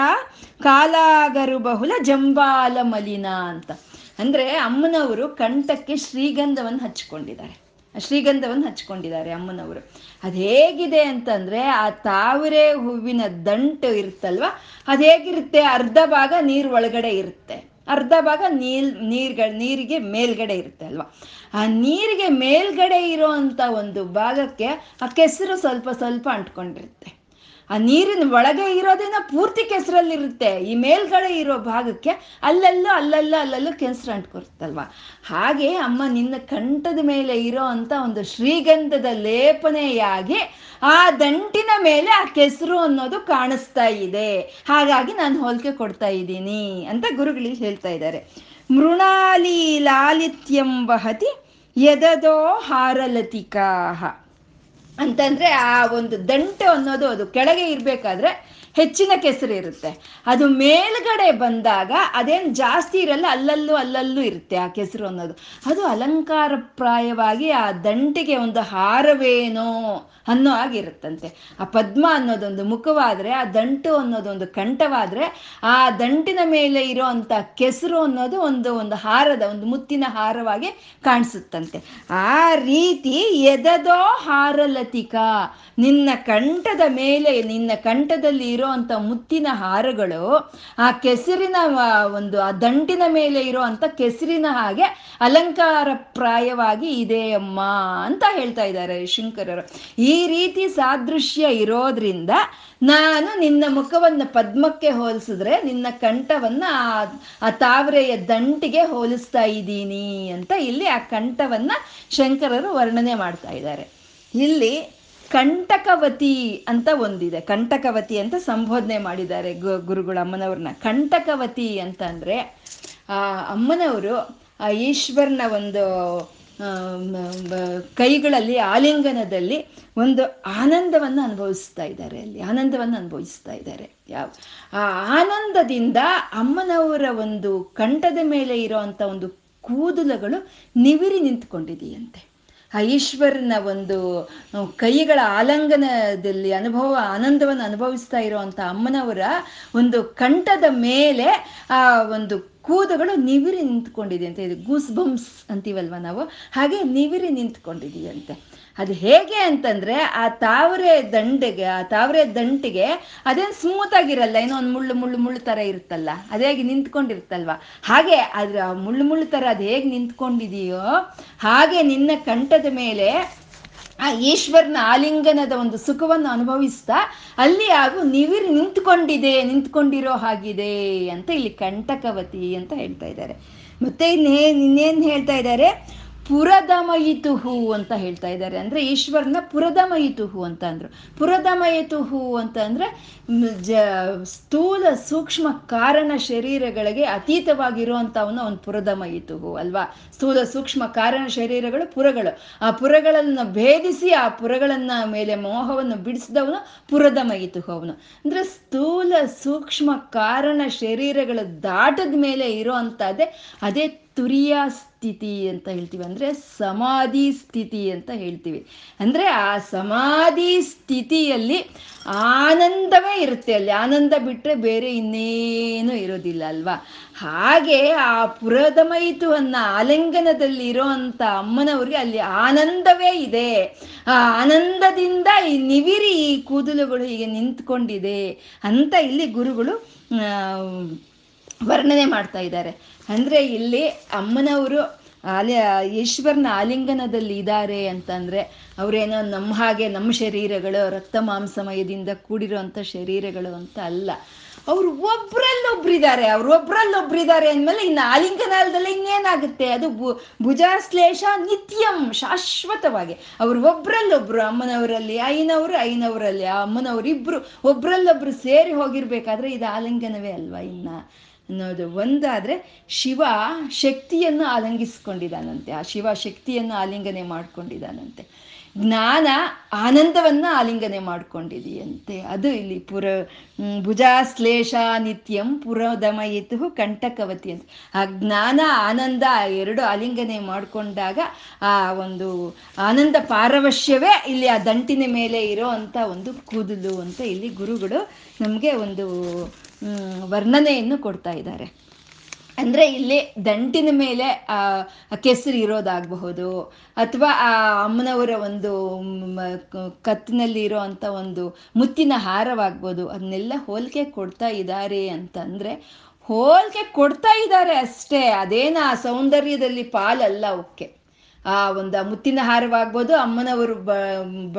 ಕಾಲಾಗರು ಬಹುಲ ಜಂಬಾಲ ಮಲಿನ ಅಂತ. ಅಂದ್ರೆ ಅಮ್ಮನವರು ಕಂಠಕ್ಕೆ ಶ್ರೀಗಂಧವನ್ನು ಹಚ್ಕೊಂಡಿದ್ದಾರೆ. ಶ್ರೀಗಂಧವನ್ನು ಹಚ್ಕೊಂಡಿದ್ದಾರೆ ಅಮ್ಮನವರು. ಅದು ಹೇಗಿದೆ ಅಂತಂದ್ರೆ ಆ ತಾವರೆ ಹೂವಿನ ದಂಟು ಇರುತ್ತಲ್ವ, ಅದು ಹೇಗಿರುತ್ತೆ? ಅರ್ಧ ಭಾಗ ನೀರ್ ಒಳಗಡೆ ಇರುತ್ತೆ. ಅರ್ಧ ಭಾಗ ನೀರ್ ನೀರ್ಗಳ ನೀರಿಗೆ ಮೇಲ್ಗಡೆ ಇರುತ್ತೆ ಅಲ್ವಾ? ಆ ನೀರಿಗೆ ಮೇಲ್ಗಡೆ ಇರೋ ಅಂತ ಒಂದು ಭಾಗಕ್ಕೆ ಆ ಕೆಸರು ಸ್ವಲ್ಪ ಸ್ವಲ್ಪ ಅಂಟ್ಕೊಂಡಿರುತ್ತೆ. ಆ ನೀರಿನ ಒಳಗೆ ಇರೋದೇನ ಪೂರ್ತಿ ಕೆಸರಲ್ಲಿರುತ್ತೆ. ಈ ಮೇಲ್ಗಡೆ ಇರೋ ಭಾಗಕ್ಕೆ ಅಲ್ಲಲ್ಲೂ ಅಲ್ಲಲ್ಲೂ ಅಲ್ಲಲ್ಲೂ ಕೆಸರು ಅಂಟ್ಕೊರುತ್ತಲ್ವ ಹಾಗೆ ಅಮ್ಮ ನಿನ್ನ ಕಂಠದ ಮೇಲೆ ಇರೋ ಅಂತ ಒಂದು ಶ್ರೀಗಂಧದ ಲೇಪನೆಯಾಗಿ ಆ ದಂಟಿನ ಮೇಲೆ ಆ ಕೆಸರು ಅನ್ನೋದು ಕಾಣಿಸ್ತಾ ಇದೆ. ಹಾಗಾಗಿ ನಾನು ಹೋಲಿಕೆ ಕೊಡ್ತಾ ಇದ್ದೀನಿ ಅಂತ ಗುರುಗಳಿಗೆ ಹೇಳ್ತಾ ಇದ್ದಾರೆ. ಮೃಣಾಲಿ ಲಾಲಿತ್ಯಂ ವಹತಿ ಎದದೋ ಹಾರಲತಿಕಾಹ. ಅಂತಂದ್ರೆ ಆ ಒಂದು ದಂಟು ಅನ್ನೋದು ಅದು ಕೆಳಗೆ ಇರ್ಬೇಕಾದ್ರೆ ಹೆಚ್ಚಿನ ಕೆಸರು ಇರುತ್ತೆ. ಅದು ಮೇಲ್ಗಡೆ ಬಂದಾಗ ಅದೇನು ಜಾಸ್ತಿ ಇರಲ್ಲ, ಅಲ್ಲಲ್ಲೂ ಅಲ್ಲಲ್ಲೂ ಇರುತ್ತೆ ಆ ಕೆಸರು ಅನ್ನೋದು. ಅದು ಅಲಂಕಾರಪ್ರಾಯವಾಗಿ ಆ ದಂಟಿಗೆ ಒಂದು ಹಾರವೇನೋ ಅನ್ನೋ ಆಗಿರುತ್ತಂತೆ ಆ ಪದ್ಮ ಅನ್ನೋದೊಂದು ಮುಖವಾದ್ರೆ, ಆ ದಂಟು ಅನ್ನೋದೊಂದು ಕಂಠವಾದ್ರೆ, ಆ ದಂಟಿನ ಮೇಲೆ ಇರೋ ಕೆಸರು ಅನ್ನೋದು ಒಂದು ಒಂದು ಹಾರದ, ಒಂದು ಮುತ್ತಿನ ಹಾರವಾಗಿ ಕಾಣಿಸುತ್ತಂತೆ. ಆ ರೀತಿ ಎದದೋ ಹಾರಲತಿಕ, ನಿನ್ನ ಕಂಠದ ಮೇಲೆ, ನಿನ್ನ ಕಂಠದಲ್ಲಿ ಇರೋ ಅಂತ ಮುತ್ತಿನ ಹಾರಗಳು ಆ ಕೆಸರಿನ ಒಂದು, ಆ ದಂಟಿನ ಮೇಲೆ ಇರೋ ಅಂತ ಕೆಸರಿನ ಹಾಗೆ ಅಲಂಕಾರ ಪ್ರಾಯವಾಗಿ ಇದೆ ಅಮ್ಮ ಅಂತ ಹೇಳ್ತಾ ಇದ್ದಾರೆ ಶಂಕರರು. ಈ ರೀತಿ ಸಾದೃಶ್ಯ ಇರೋದ್ರಿಂದ ನಾನು ನಿನ್ನ ಮುಖವನ್ನು ಪದ್ಮಕ್ಕೆ ಹೋಲಿಸಿದ್ರೆ ನಿನ್ನ ಕಂಠವನ್ನ ಆ ತಾವರೆಯ ದಂಟಿಗೆ ಹೋಲಿಸ್ತಾ ಇದ್ದೀನಿ ಅಂತ ಇಲ್ಲಿ ಆ ಕಂಠವನ್ನ ಶಂಕರರು ವರ್ಣನೆ ಮಾಡ್ತಾ ಇದ್ದಾರೆ. ಇಲ್ಲಿ ಕಂಟಕವತಿ ಅಂತ ಒಂದಿದೆ. ಕಂಟಕವತಿ ಅಂತ ಸಂಬೋಧನೆ ಮಾಡಿದ್ದಾರೆ ಗುರುಗಳು ಅಮ್ಮನವ್ರನ್ನ. ಕಂಟಕವತಿ ಅಂತ ಅಂದರೆ, ಆ, ಅಮ್ಮನವರು, ಆ, ಈಶ್ವರನ ಒಂದು ಕೈಗಳಲ್ಲಿ, ಆಲಿಂಗನದಲ್ಲಿ ಒಂದು ಆನಂದವನ್ನು ಅನುಭವಿಸ್ತಾ ಇದ್ದಾರೆ ಅಲ್ಲಿ. ಆನಂದವನ್ನು ಅನುಭವಿಸ್ತಾ ಇದ್ದಾರೆ. ಯಾವ, ಆ ಆನಂದದಿಂದ ಅಮ್ಮನವರ ಒಂದು ಕಂಠದ ಮೇಲೆ ಇರೋ ಒಂದು ಕೂದಲುಗಳು ನಿವಿರಿ ನಿಂತ್ಕೊಂಡಿದೆಯಂತೆ. ಆ ಈಶ್ವರನ ಒಂದು ಕೈಗಳ ಆಲಂಗನದಲ್ಲಿ ಅನುಭವ, ಆನಂದವನ್ನು ಅನುಭವಿಸ್ತಾ ಇರುವಂತ ಅಮ್ಮನವರ ಒಂದು ಕಂಠದ ಮೇಲೆ ಆ ಒಂದು ಕೂದಗಳು ನಿವಿರಿ ನಿಂತ್ಕೊಂಡಿದೆ ಅಂತ ಇದು ಗೂಸ್ ಬಂಪ್ಸ್ ಅಂತೀವಲ್ವ ನಾವು? ಹಾಗೆ ನಿವಿರಿ ನಿಂತ್ಕೊಂಡಿದೆಯಂತೆ. ಅದು ಹೇಗೆ ಅಂತಂದ್ರೆ ಆ ತಾವರೆ ದಂಡೆಗೆ, ಆ ತಾವರೆ ದಂಟಿಗೆ ಅದೇನು ಸ್ಮೂತ್ ಆಗಿರಲ್ಲ, ಏನೋ ಒಂದು ಮುಳ್ಳು ಮುಳ್ಳು ಮುಳ್ಳು ತರ ಇರುತ್ತಲ್ಲ, ಅದೇ ಹೇಗೆ ನಿಂತ್ಕೊಂಡಿರುತ್ತಲ್ವ ಹಾಗೆ ಅದ್ರ ಮುಳ್ಳು ಮುಳ್ಳು ತರ ಅದು ಹೇಗೆ ನಿಂತ್ಕೊಂಡಿದೆಯೋ ಹಾಗೆ ನಿನ್ನ ಕಂಠದ ಮೇಲೆ ಆ ಈಶ್ವರನ ಆಲಿಂಗನದ ಒಂದು ಸುಖವನ್ನು ಅನುಭವಿಸ್ತಾ ಅಲ್ಲಿ ಹಾಗೂ ನೀವಿರ್ ನಿಂತ್ಕೊಂಡಿದೆ, ನಿಂತ್ಕೊಂಡಿರೋ ಹಾಗಿದೆ ಅಂತ ಇಲ್ಲಿ ಕಂಟಕವತಿ ಅಂತ ಹೇಳ್ತಾ ಇದ್ದಾರೆ. ಮತ್ತೆ ಇನ್ನೇ ಇನ್ನೇನು ಹೇಳ್ತಾ ಇದ್ದಾರೆ? ಪುರದಮಯಿತುಹು ಅಂತ ಹೇಳ್ತಾ ಇದ್ದಾರೆ. ಅಂದ್ರೆ ಈಶ್ವರನ ಪುರದಮಯಿತುಹು ಅಂತ ಅಂದ್ರು. ಪುರದಮಯಿತುಹು ಅಂತ ಅಂದ್ರೆ ಜ, ಸ್ಥೂಲ ಸೂಕ್ಷ್ಮ ಕಾರಣ ಶರೀರಗಳಿಗೆ ಅತೀತವಾಗಿರುವಂಥವನ್ನ ಅವನು ಪುರದಮಯಿತುಹು ಅಲ್ವಾ? ಸ್ಥೂಲ ಸೂಕ್ಷ್ಮ ಕಾರಣ ಶರೀರಗಳು ಪುರಗಳು. ಆ ಪುರಗಳನ್ನು ಭೇದಿಸಿ ಆ ಪುರಗಳನ್ನ ಮೇಲೆ ಮೋಹವನ್ನು ಬಿಡಿಸಿದವನು ಪುರದಮಯಿತುಹು ಅವನು. ಅಂದ್ರೆ ಸ್ಥೂಲ ಸೂಕ್ಷ್ಮ ಕಾರಣ ಶರೀರಗಳ ದಾಟದ ಮೇಲೆ ಇರೋ ಅಂಥದ್ದೇ ಅದೇ ತುರಿಯ ಸ್ಥಿತಿ ಅಂತ ಹೇಳ್ತೀವಿ. ಅಂದ್ರೆ ಸಮಾಧಿ ಸ್ಥಿತಿ ಅಂತ ಹೇಳ್ತೀವಿ. ಅಂದ್ರೆ ಆ ಸಮಾಧಿ ಸ್ಥಿತಿಯಲ್ಲಿ ಆನಂದವೇ ಇರುತ್ತೆ. ಅಲ್ಲಿ ಆನಂದ ಬಿಟ್ಟರೆ ಬೇರೆ ಇನ್ನೇನು ಇರೋದಿಲ್ಲ ಅಲ್ವಾ? ಹಾಗೆ ಆ ಪುರದಮಯಿತು ಅನ್ನೋ ಆಲಿಂಗನದಲ್ಲಿ ಇರೋಂಥ ಅಮ್ಮನವ್ರಿಗೆ ಅಲ್ಲಿ ಆನಂದವೇ ಇದೆ. ಆ ಆನಂದದಿಂದ ಈ ನಿವಿರಿ ಈ ಕೂದಲುಗಳು ಹೀಗೆ ನಿಂತ್ಕೊಂಡಿದೆ ಅಂತ ಇಲ್ಲಿ ಗುರುಗಳು ವರ್ಣನೆ ಮಾಡ್ತಾ ಇದ್ದಾರೆ. ಅಂದ್ರೆ ಇಲ್ಲಿ ಅಮ್ಮನವರು ಆಲಿ, ಈಶ್ವರನ ಆಲಿಂಗನದಲ್ಲಿ ಇದ್ದಾರೆ ಅಂತಂದ್ರೆ ಅವರೇನೋ ನಮ್ಮ ಹಾಗೆ ನಮ್ಮ ಶರೀರಗಳು, ರಕ್ತ ಮಾಂಸಮಯದಿಂದ ಕೂಡಿರುವಂತ ಶರೀರಗಳು ಅಂತ ಅಲ್ಲ. ಅವ್ರು ಒಬ್ರಲ್ಲೊಬ್ರಿದ್ದಾರೆ ಅವ್ರು ಒಬ್ರಲ್ಲೊಬ್ರಿದ್ದಾರೆ ಅಂದಮೇಲೆ ಇನ್ನು ಆಲಿಂಗನಾಲದಲ್ಲಿ ಇನ್ನೇನಾಗುತ್ತೆ? ಅದು ಭುಜಾಶ್ಲೇಷ ನಿತ್ಯಂ ಶಾಶ್ವತವಾಗಿ. ಅವ್ರು ಒಬ್ರಲ್ಲೊಬ್ರು, ಅಮ್ಮನವರಲ್ಲಿ, ಐನವರು, ಐನವರಲ್ಲಿ, ಆ ಅಮ್ಮನವ್ರು ಒಬ್ರಲ್ಲೊಬ್ರು ಸೇರಿ ಹೋಗಿರ್ಬೇಕಾದ್ರೆ ಇದು ಆಲಿಂಗನವೇ ಅಲ್ವಾ ಇನ್ನ? ಅನ್ನೋದು ಒಂದಾದ್ರೆ ಶಿವ ಶಕ್ತಿಯನ್ನು ಆಲಿಂಗಿಸ್ಕೊಂಡಿದ್ದಾನಂತೆ. ಆ ಶಿವ ಶಕ್ತಿಯನ್ನು ಆಲಿಂಗನೆ ಮಾಡ್ಕೊಂಡಿದ್ದಾನಂತೆ. ಜ್ಞಾನ ಆನಂದವನ್ನ ಆಲಿಂಗನೆ ಮಾಡ್ಕೊಂಡಿದೆಯಂತೆ. ಅದು ಇಲ್ಲಿ ಪುರ ಭುಜಾಶ್ಲೇಷ ನಿತ್ಯಂ ಪುರದಮಯಿತು ಕಂಠಕವತಿ ಅಂತ. ಆ ಜ್ಞಾನ ಆನಂದ ಎರಡು ಆಲಿಂಗನೆ ಮಾಡಿಕೊಂಡಾಗ ಆ ಒಂದು ಆನಂದ ಪಾರವಶ್ಯವೇ ಇಲ್ಲಿ ಆ ದಂಟಿನ ಮೇಲೆ ಇರೋ ಅಂಥ ಒಂದು ಕೂದಲು ಅಂತ ಇಲ್ಲಿ ಗುರುಗಳು ನಮಗೆ ಒಂದು ವರ್ಣನೆಯನ್ನು ಕೊಡ್ತಾ ಇದ್ದಾರೆ. ಅಂದ್ರೆ ಇಲ್ಲಿ ದಂಟಿನ ಮೇಲೆ, ಆ, ಕೆಸರು ಇರೋದಾಗಬಹುದು, ಅಥವಾ, ಆ, ಅಮ್ಮನವರ ಒಂದು ಕತ್ತಿನಲ್ಲಿ ಇರೋ ಅಂಥ ಒಂದು ಮುತ್ತಿನ ಹಾರವಾಗ್ಬೋದು ಅದನ್ನೆಲ್ಲ ಹೋಲಿಕೆ ಕೊಡ್ತಾ ಇದ್ದಾರೆ ಅಂತಂದ್ರೆ, ಹೋಲಿಕೆ ಕೊಡ್ತಾ ಇದ್ದಾರೆ ಅಷ್ಟೇ, ಅದೇನ ಆ ಸೌಂದರ್ಯದಲ್ಲಿ ಪಾಲಲ್ಲ ಅವಕ್ಕೆ. ಆ, ಒಂದು ಮುತ್ತಿನ ಹಾರವಾಗ್ಬೋದು, ಅಮ್ಮನವರು ಬ ಬ,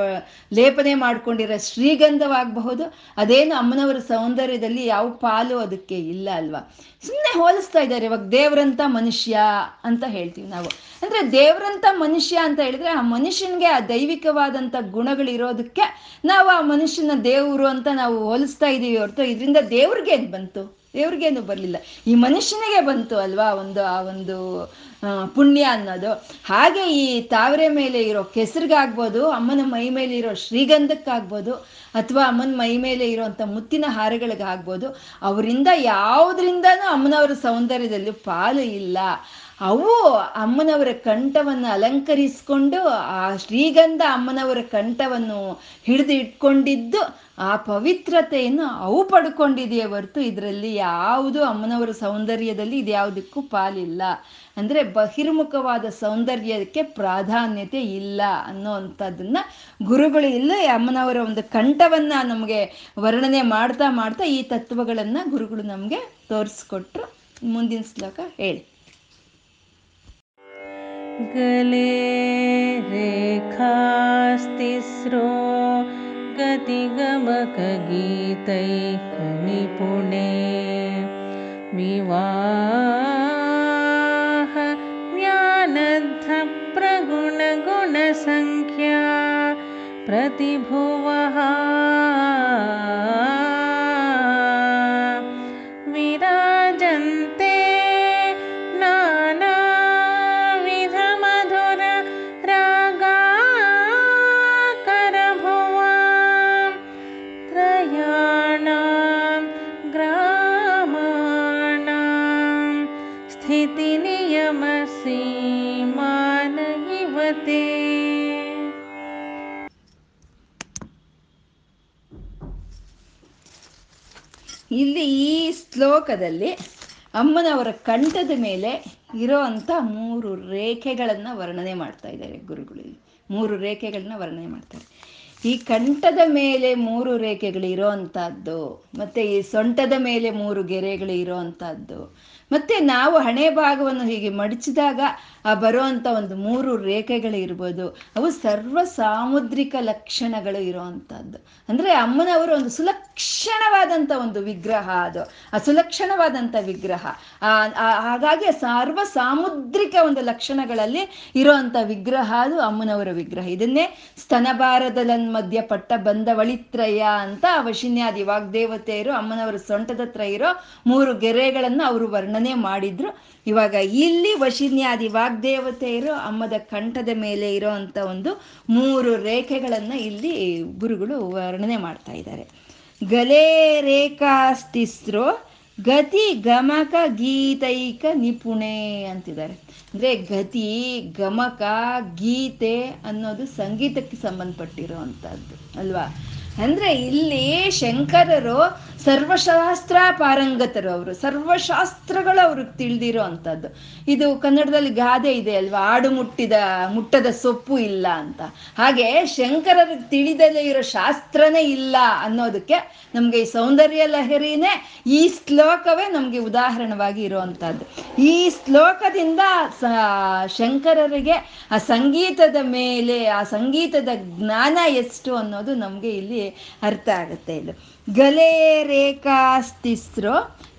ಲೇಪನೆ ಮಾಡ್ಕೊಂಡಿರೋ ಶ್ರೀಗಂಧವಾಗಬಹುದು. ಅದೇನು ಅಮ್ಮನವರ ಸೌಂದರ್ಯದಲ್ಲಿ ಯಾವ ಪಾಲು ಅದಕ್ಕೆ ಇಲ್ಲ ಅಲ್ವಾ? ಸುಮ್ಮನೆ ಹೋಲಿಸ್ತಾ ಇದ್ದಾರೆ, ಇವಾಗ ದೇವ್ರಂಥ ಮನುಷ್ಯ ಅಂತ ಹೇಳ್ತೀವಿ ನಾವು. ಅಂದ್ರೆ ದೇವ್ರಂಥ ಮನುಷ್ಯ ಅಂತ ಹೇಳಿದ್ರೆ ಆ ಮನುಷ್ಯನಿಗೆ ಆ ದೈವಿಕವಾದಂಥ ಗುಣಗಳಿರೋದಕ್ಕೆ ನಾವು ಆ ಮನುಷ್ಯನ ದೇವರು ಅಂತ ನಾವು ಹೋಲಿಸ್ತಾ ಇದ್ದೀವಿ ಹೊರತು ಇದರಿಂದ ದೇವ್ರಿಗೇನು ಬಂತು? ದೇವ್ರಿಗೇನು ಬರಲಿಲ್ಲ. ಈ ಮನುಷ್ಯನಿಗೆ ಬಂತು ಅಲ್ವಾ ಒಂದು, ಆ ಒಂದು ಪುಣ್ಯ ಅನ್ನೋದು. ಹಾಗೆ ಈ ತಾವರೆ ಮೇಲೆ ಇರೋ ಕೆಸರಿಗಾಗ್ಬೋದು, ಅಮ್ಮನ ಮೈ ಮೇಲೆ ಇರೋ ಶ್ರೀಗಂಧಕ್ಕಾಗ್ಬೋದು, ಅಥವಾ ಅಮ್ಮನ ಮೈ ಮೇಲೆ ಇರುವಂಥ ಮುತ್ತಿನ ಹಾರಗಳಿಗಾಗ್ಬೋದು, ಅವರಿಂದ ಯಾವುದರಿಂದನೂ ಅಮ್ಮನವರ ಸೌಂದರ್ಯದಲ್ಲಿ ಪಾಲು ಇಲ್ಲ. ಅವು ಅಮ್ಮನವರ ಕಂಠವನ್ನು ಅಲಂಕರಿಸಿಕೊಂಡು ಆ ಶ್ರೀಗಂಧ ಅಮ್ಮನವರ ಕಂಠವನ್ನು ಹಿಡಿದು ಇಟ್ಕೊಂಡಿದ್ದು, ಆ ಪವಿತ್ರತೆಯನ್ನು ಅವು ಪಡ್ಕೊಂಡಿದೆಯೇ ಹೊರತು ಇದರಲ್ಲಿ ಯಾವುದು ಅಮ್ಮನವರ ಸೌಂದರ್ಯದಲ್ಲಿ ಇದು ಯಾವುದಕ್ಕೂ ಪಾಲಿಲ್ಲ. ಅಂದರೆ ಬಹಿರ್ಮುಖವಾದ ಸೌಂದರ್ಯಕ್ಕೆ ಪ್ರಾಧಾನ್ಯತೆ ಇಲ್ಲ ಅನ್ನೋವಂಥದ್ದನ್ನ ಗುರುಗಳು ಇಲ್ಲ ಅಮ್ಮನವರ ಒಂದು ಕಂಠವನ್ನು ನಮಗೆ ವರ್ಣನೆ ಮಾಡ್ತಾ ಮಾಡ್ತಾ ಈ ತತ್ವಗಳನ್ನು ಗುರುಗಳು ನಮಗೆ ತೋರಿಸ್ಕೊಟ್ರು. ಮುಂದಿನ ಶ್ಲೋಕ ಹೇಳಿ. गले रेखास्तिस्रो गतिगमकगीतैः निपुणे। विवाह ज्ञानद्धप्रगुणगुणसङ्ख्या प्रतिभुवः ಶ್ಲೋಕದಲ್ಲಿ ಅಮ್ಮನವರ ಕಂಠದ ಮೇಲೆ ಇರೋ ಅಂಥ ಮೂರು ರೇಖೆಗಳನ್ನು ವರ್ಣನೆ ಮಾಡ್ತಾ ಇದ್ದಾರೆ ಗುರುಗಳಲ್ಲಿ ಮೂರು ರೇಖೆಗಳನ್ನ ವರ್ಣನೆ ಮಾಡ್ತಾರೆ. ಈ ಕಂಠದ ಮೇಲೆ ಮೂರು ರೇಖೆಗಳು ಇರೋ ಅಂಥದ್ದು ಮತ್ತೆ ಈ ಸೊಂಟದ ಮೇಲೆ ಮೂರು ಗೆರೆಗಳು ಇರೋ ಮತ್ತೆ ನಾವು ಹಣೆ ಭಾಗವನ್ನು ಹೀಗೆ ಮಡಚಿದಾಗ ಆ ಬರುವಂಥ ಒಂದು ಮೂರು ರೇಖೆಗಳು ಇರ್ಬೋದು. ಅವು ಸರ್ವ ಸಾಮುದ್ರಿಕ ಲಕ್ಷಣಗಳು ಇರುವಂಥದ್ದು ಅಂದ್ರೆ ಅಮ್ಮನವರು ಒಂದು ಸುಲಕ್ಷಣವಾದಂತ ಒಂದು ವಿಗ್ರಹ ಅದು. ಆ ಸುಲಕ್ಷಣವಾದಂತ ವಿಗ್ರಹ. ಹಾಗಾಗಿ ಸರ್ವ ಸಾಮುದ್ರಿಕ ಒಂದು ಲಕ್ಷಣಗಳಲ್ಲಿ ಇರುವಂತ ವಿಗ್ರಹ ಅದು ಅಮ್ಮನವರ ವಿಗ್ರಹ. ಇದನ್ನೇ ಸ್ತನಭಾರದಲನ್ ಮಧ್ಯ ಪಟ್ಟ ಬಂದವಳಿತ್ರಯ ಅಂತ ವಶಿನ್ಯಾದಿ ವಾಗ್ದೇವತೆಯರು, ಅಮ್ಮನವರ ಸೊಂಟದತ್ರ ಇರೋ ಮೂರು ಗೆರೆಗಳನ್ನು ಅವರು ವರ್ಣನೆ ಮಾಡಿದ್ರು. ಇವಾಗ ಇಲ್ಲಿ ವಶಿನ್ಯಾದಿ ವಾಗ್ದೇವತೆಯರು ಅಮ್ಮದ ಕಂಠದ ಮೇಲೆ ಇರೋ ಅಂತ ಒಂದು ಮೂರು ರೇಖೆಗಳನ್ನ ಇಲ್ಲಿ ಗುರುಗಳು ವರ್ಣನೆ ಮಾಡ್ತಾ ಇದ್ದಾರೆ. ಗಲೇ ರೇಖಾಸ್ತಿಸ್ರೋ ಗತಿ ಗಮಕ ಗೀತೈಕ ನಿಪುಣೆ ಅಂತಿದ್ದಾರೆ. ಅಂದ್ರೆ ಗತಿ ಗಮಕ ಗೀತೆ ಅನ್ನೋದು ಸಂಗೀತಕ್ಕೆ ಸಂಬಂಧಪಟ್ಟಿರೋ ಅಂಥದ್ದು ಅಲ್ವಾ? ಅಂದ್ರೆ ಇಲ್ಲಿ ಶಂಕರರು ಸರ್ವಶಾಸ್ತ್ರ ಪಾರಂಗತರು ಅವರು. ಸರ್ವಶಾಸ್ತ್ರಗಳು ಅವ್ರಿಗೆ ತಿಳಿದಿರೋ ಅಂಥದ್ದು. ಇದು ಕನ್ನಡದಲ್ಲಿ ಗಾದೆ ಇದೆ ಅಲ್ವಾ? ಆಡು ಮುಟ್ಟಿದ, ಮುಟ್ಟದ ಸೊಪ್ಪು ಇಲ್ಲ ಅಂತ. ಹಾಗೆ ಶಂಕರರಿಗೆ ತಿಳಿದಲೇ ಇರೋ ಶಾಸ್ತ್ರನೇ ಇಲ್ಲ ಅನ್ನೋದಕ್ಕೆ ನಮಗೆ ಈ ಸೌಂದರ್ಯ ಲಹರಿನೇ ಈ ಶ್ಲೋಕವೇ ನಮಗೆ ಉದಾಹರಣವಾಗಿ ಇರುವಂಥದ್ದು. ಈ ಶ್ಲೋಕದಿಂದ ಶಂಕರರಿಗೆ ಆ ಸಂಗೀತದ ಮೇಲೆ, ಆ ಸಂಗೀತದ ಜ್ಞಾನ ಎಷ್ಟು ಅನ್ನೋದು ನಮಗೆ ಇಲ್ಲಿ ಅರ್ಥ ಆಗುತ್ತೆ ಇದು. ಗಲೇ ರೇಖಾಸ್ತಿಸ್ರೋ,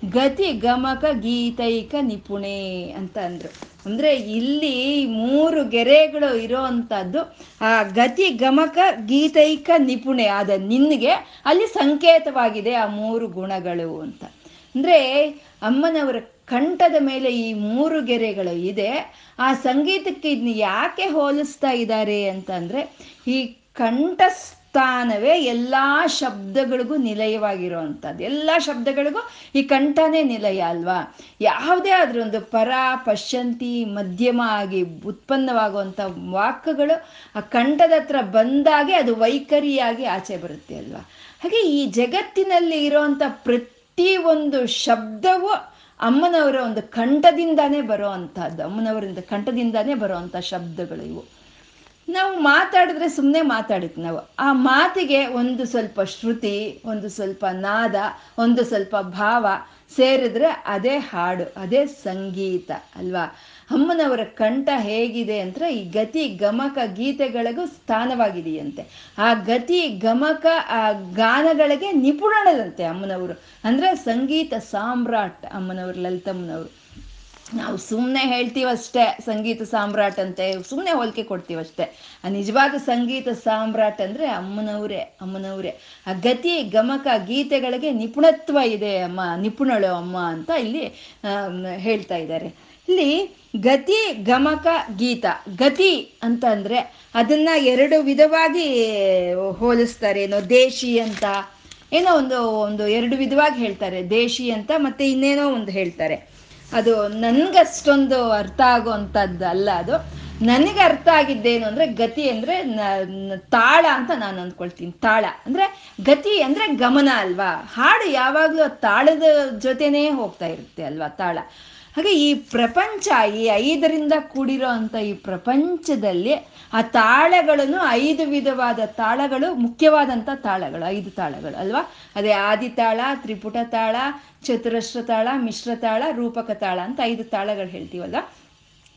ಗತಿ ಗಮಕ ಗೀತೈಕ ನಿಪುಣೆ ಅಂತ ಅಂದರು. ಅಂದ್ರೆ ಇಲ್ಲಿ ಮೂರು ಗೆರೆಗಳು ಇರೋ ಅಂಥದ್ದು ಆ ಗತಿ ಗಮಕ ಗೀತೈಕ ನಿಪುಣೆ ಆದ ನಿನ್ಗೆ ಅಲ್ಲಿ ಸಂಕೇತವಾಗಿದೆ ಆ ಮೂರು ಗುಣಗಳು ಅಂತ. ಅಂದ್ರೆ ಅಮ್ಮನವರ ಕಂಠದ ಮೇಲೆ ಈ ಮೂರು ಗೆರೆಗಳು ಇದೆ, ಆ ಸಂಗೀತಕ್ಕೆ ಇದನ್ನ ಯಾಕೆ ಹೋಲಿಸ್ತಾ ಇದ್ದಾರೆ ಅಂತಂದರೆ ಈ ಕಂಠಸ್ಥಾನವೇ ಎಲ್ಲ ಶಬ್ದಗಳಿಗೂ ನಿಲಯವಾಗಿರುವಂಥದ್ದು. ಎಲ್ಲ ಶಬ್ದಗಳಿಗೂ ಈ ಕಂಠನೇ ನಿಲಯ ಅಲ್ವಾ? ಯಾವುದೇ ಆದರೂ ಒಂದು ಪರ, ಪಶ್ಯಂತಿ, ಮಧ್ಯಮ ಆಗಿ ಉತ್ಪನ್ನವಾಗುವಂಥ ವಾಕ್ಯಗಳು ಆ ಕಂಠದ ಹತ್ರ ಬಂದಾಗೆ ಅದು ವೈಖರಿಯಾಗಿ ಆಚೆ ಬರುತ್ತೆ ಅಲ್ವಾ? ಹಾಗೆ ಈ ಜಗತ್ತಿನಲ್ಲಿ ಇರೋವಂಥ ಪ್ರತಿ ಒಂದು ಶಬ್ದವು ಅಮ್ಮನವರ ಒಂದು ಕಂಠದಿಂದಾನೇ ಬರೋ ಅಂಥದ್ದು ಅಮ್ಮನವರಿಂದ ಕಂಠದಿಂದಾನೇ ಅಂಥ ಶಬ್ದಗಳು ಇವು. ನಾವು ಮಾತಾಡಿದ್ರೆ ಸುಮ್ಮನೆ ಮಾತಾಡಿತ್ತು ನಾವು. ಆ ಮಾತಿಗೆ ಒಂದು ಸ್ವಲ್ಪ ಶ್ರುತಿ, ಒಂದು ಸ್ವಲ್ಪ ನಾದ, ಒಂದು ಸ್ವಲ್ಪ ಭಾವ ಸೇರಿದ್ರೆ ಅದೇ ಹಾಡು, ಅದೇ ಸಂಗೀತ, ಅಲ್ವಾ? ಅಮ್ಮನವರ ಕಂಠ ಹೇಗಿದೆ ಅಂದ್ರೆ ಈ ಗತಿ ಗಮಕ ಗೀತೆಗಳಿಗೂ ಸ್ಥಾನವಾಗಿದೆಯಂತೆ. ಆ ಗತಿ ಗಮಕ, ಆ ಗಾನಗಳಿಗೆ ನಿಪುಣರಂತೆ ಅಮ್ಮನವರು. ಅಂದ್ರೆ ಸಂಗೀತ ಸಾಮ್ರಾಟ್ ಅಮ್ಮನವರು, ಲಲಿತಮ್ಮನವರು. ನಾವು ಸುಮ್ಮನೆ ಹೇಳ್ತೀವಷ್ಟೇ ಸಂಗೀತ ಸಾಮ್ರಾಟ್ ಅಂತೆ ಸುಮ್ಮನೆ ಹೋಲಿಕೆ ಕೊಡ್ತೀವಷ್ಟೇ. ಆ ನಿಜವಾದ ಸಂಗೀತ ಸಾಮ್ರಾಟ್ ಅಂದರೆ ಅಮ್ಮನವರೇ ಅಮ್ಮನವರೇ. ಆ ಗತಿ, ಗಮಕ, ಗೀತೆಗಳಿಗೆ ನಿಪುಣತ್ವ ಇದೆ, ಅಮ್ಮ, ನಿಪುಣಳು ಅಮ್ಮ ಅಂತ ಇಲ್ಲಿ ಹೇಳ್ತಾ ಇದ್ದಾರೆ. ಇಲ್ಲಿ ಗತಿ, ಗಮಕ, ಗೀತ. ಗತಿ ಅಂತ ಅಂದರೆ ಅದನ್ನ ಎರಡು ವಿಧವಾಗಿ ಹೋಲಿಸ್ತಾರೆ. ಏನೋ ದೇಶಿ ಅಂತ, ಏನೋ ಒಂದು ಒಂದು ಎರಡು ವಿಧವಾಗಿ ಹೇಳ್ತಾರೆ. ದೇಶಿ ಅಂತ ಮತ್ತೆ ಇನ್ನೇನೋ ಒಂದು ಹೇಳ್ತಾರೆ. ಅದು ನನ್ಗಷ್ಟೊಂದು ಅರ್ಥ ಆಗುವಂಥದ್ದು ಅಲ್ಲ ಅದು. ನನಗೆ ಅರ್ಥ ಆಗಿದ್ದೇನು ಅಂದ್ರೆ ಗತಿ ಅಂದ್ರೆ ತಾಳ ಅಂತ ನಾನು ಅಂದ್ಕೊಳ್ತೀನಿ. ತಾಳ ಅಂದ್ರೆ ಗತಿ ಅಂದ್ರೆ ಗಮನ ಅಲ್ವಾ? ಹಾಡು ಯಾವಾಗಲೂ ತಾಳದ ಜೊತೆನೇ ಹೋಗ್ತಾ ಇರುತ್ತೆ ಅಲ್ವಾ ತಾಳ? ಹಾಗೆ ಈ ಪ್ರಪಂಚ, ಈ ಐದರಿಂದ ಕೂಡಿರೋ ಅಂತ ಈ ಪ್ರಪಂಚದಲ್ಲಿ ಆ ತಾಳಗಳನ್ನು, ಐದು ವಿಧವಾದ ತಾಳಗಳು ಮುಖ್ಯವಾದಂಥ ತಾಳಗಳು, ಐದು ತಾಳಗಳು ಅಲ್ವಾ? ಅದೇ ಆದಿತಾಳ ತ್ರಿಪುಟ ತಾಳ, ಚತುರಶ್ರ ತಾಳ, ಮಿಶ್ರ ತಾಳ, ರೂಪಕ ತಾಳ ಅಂತ ಐದು ತಾಳಗಳು ಹೇಳ್ತೀವಲ್ಲ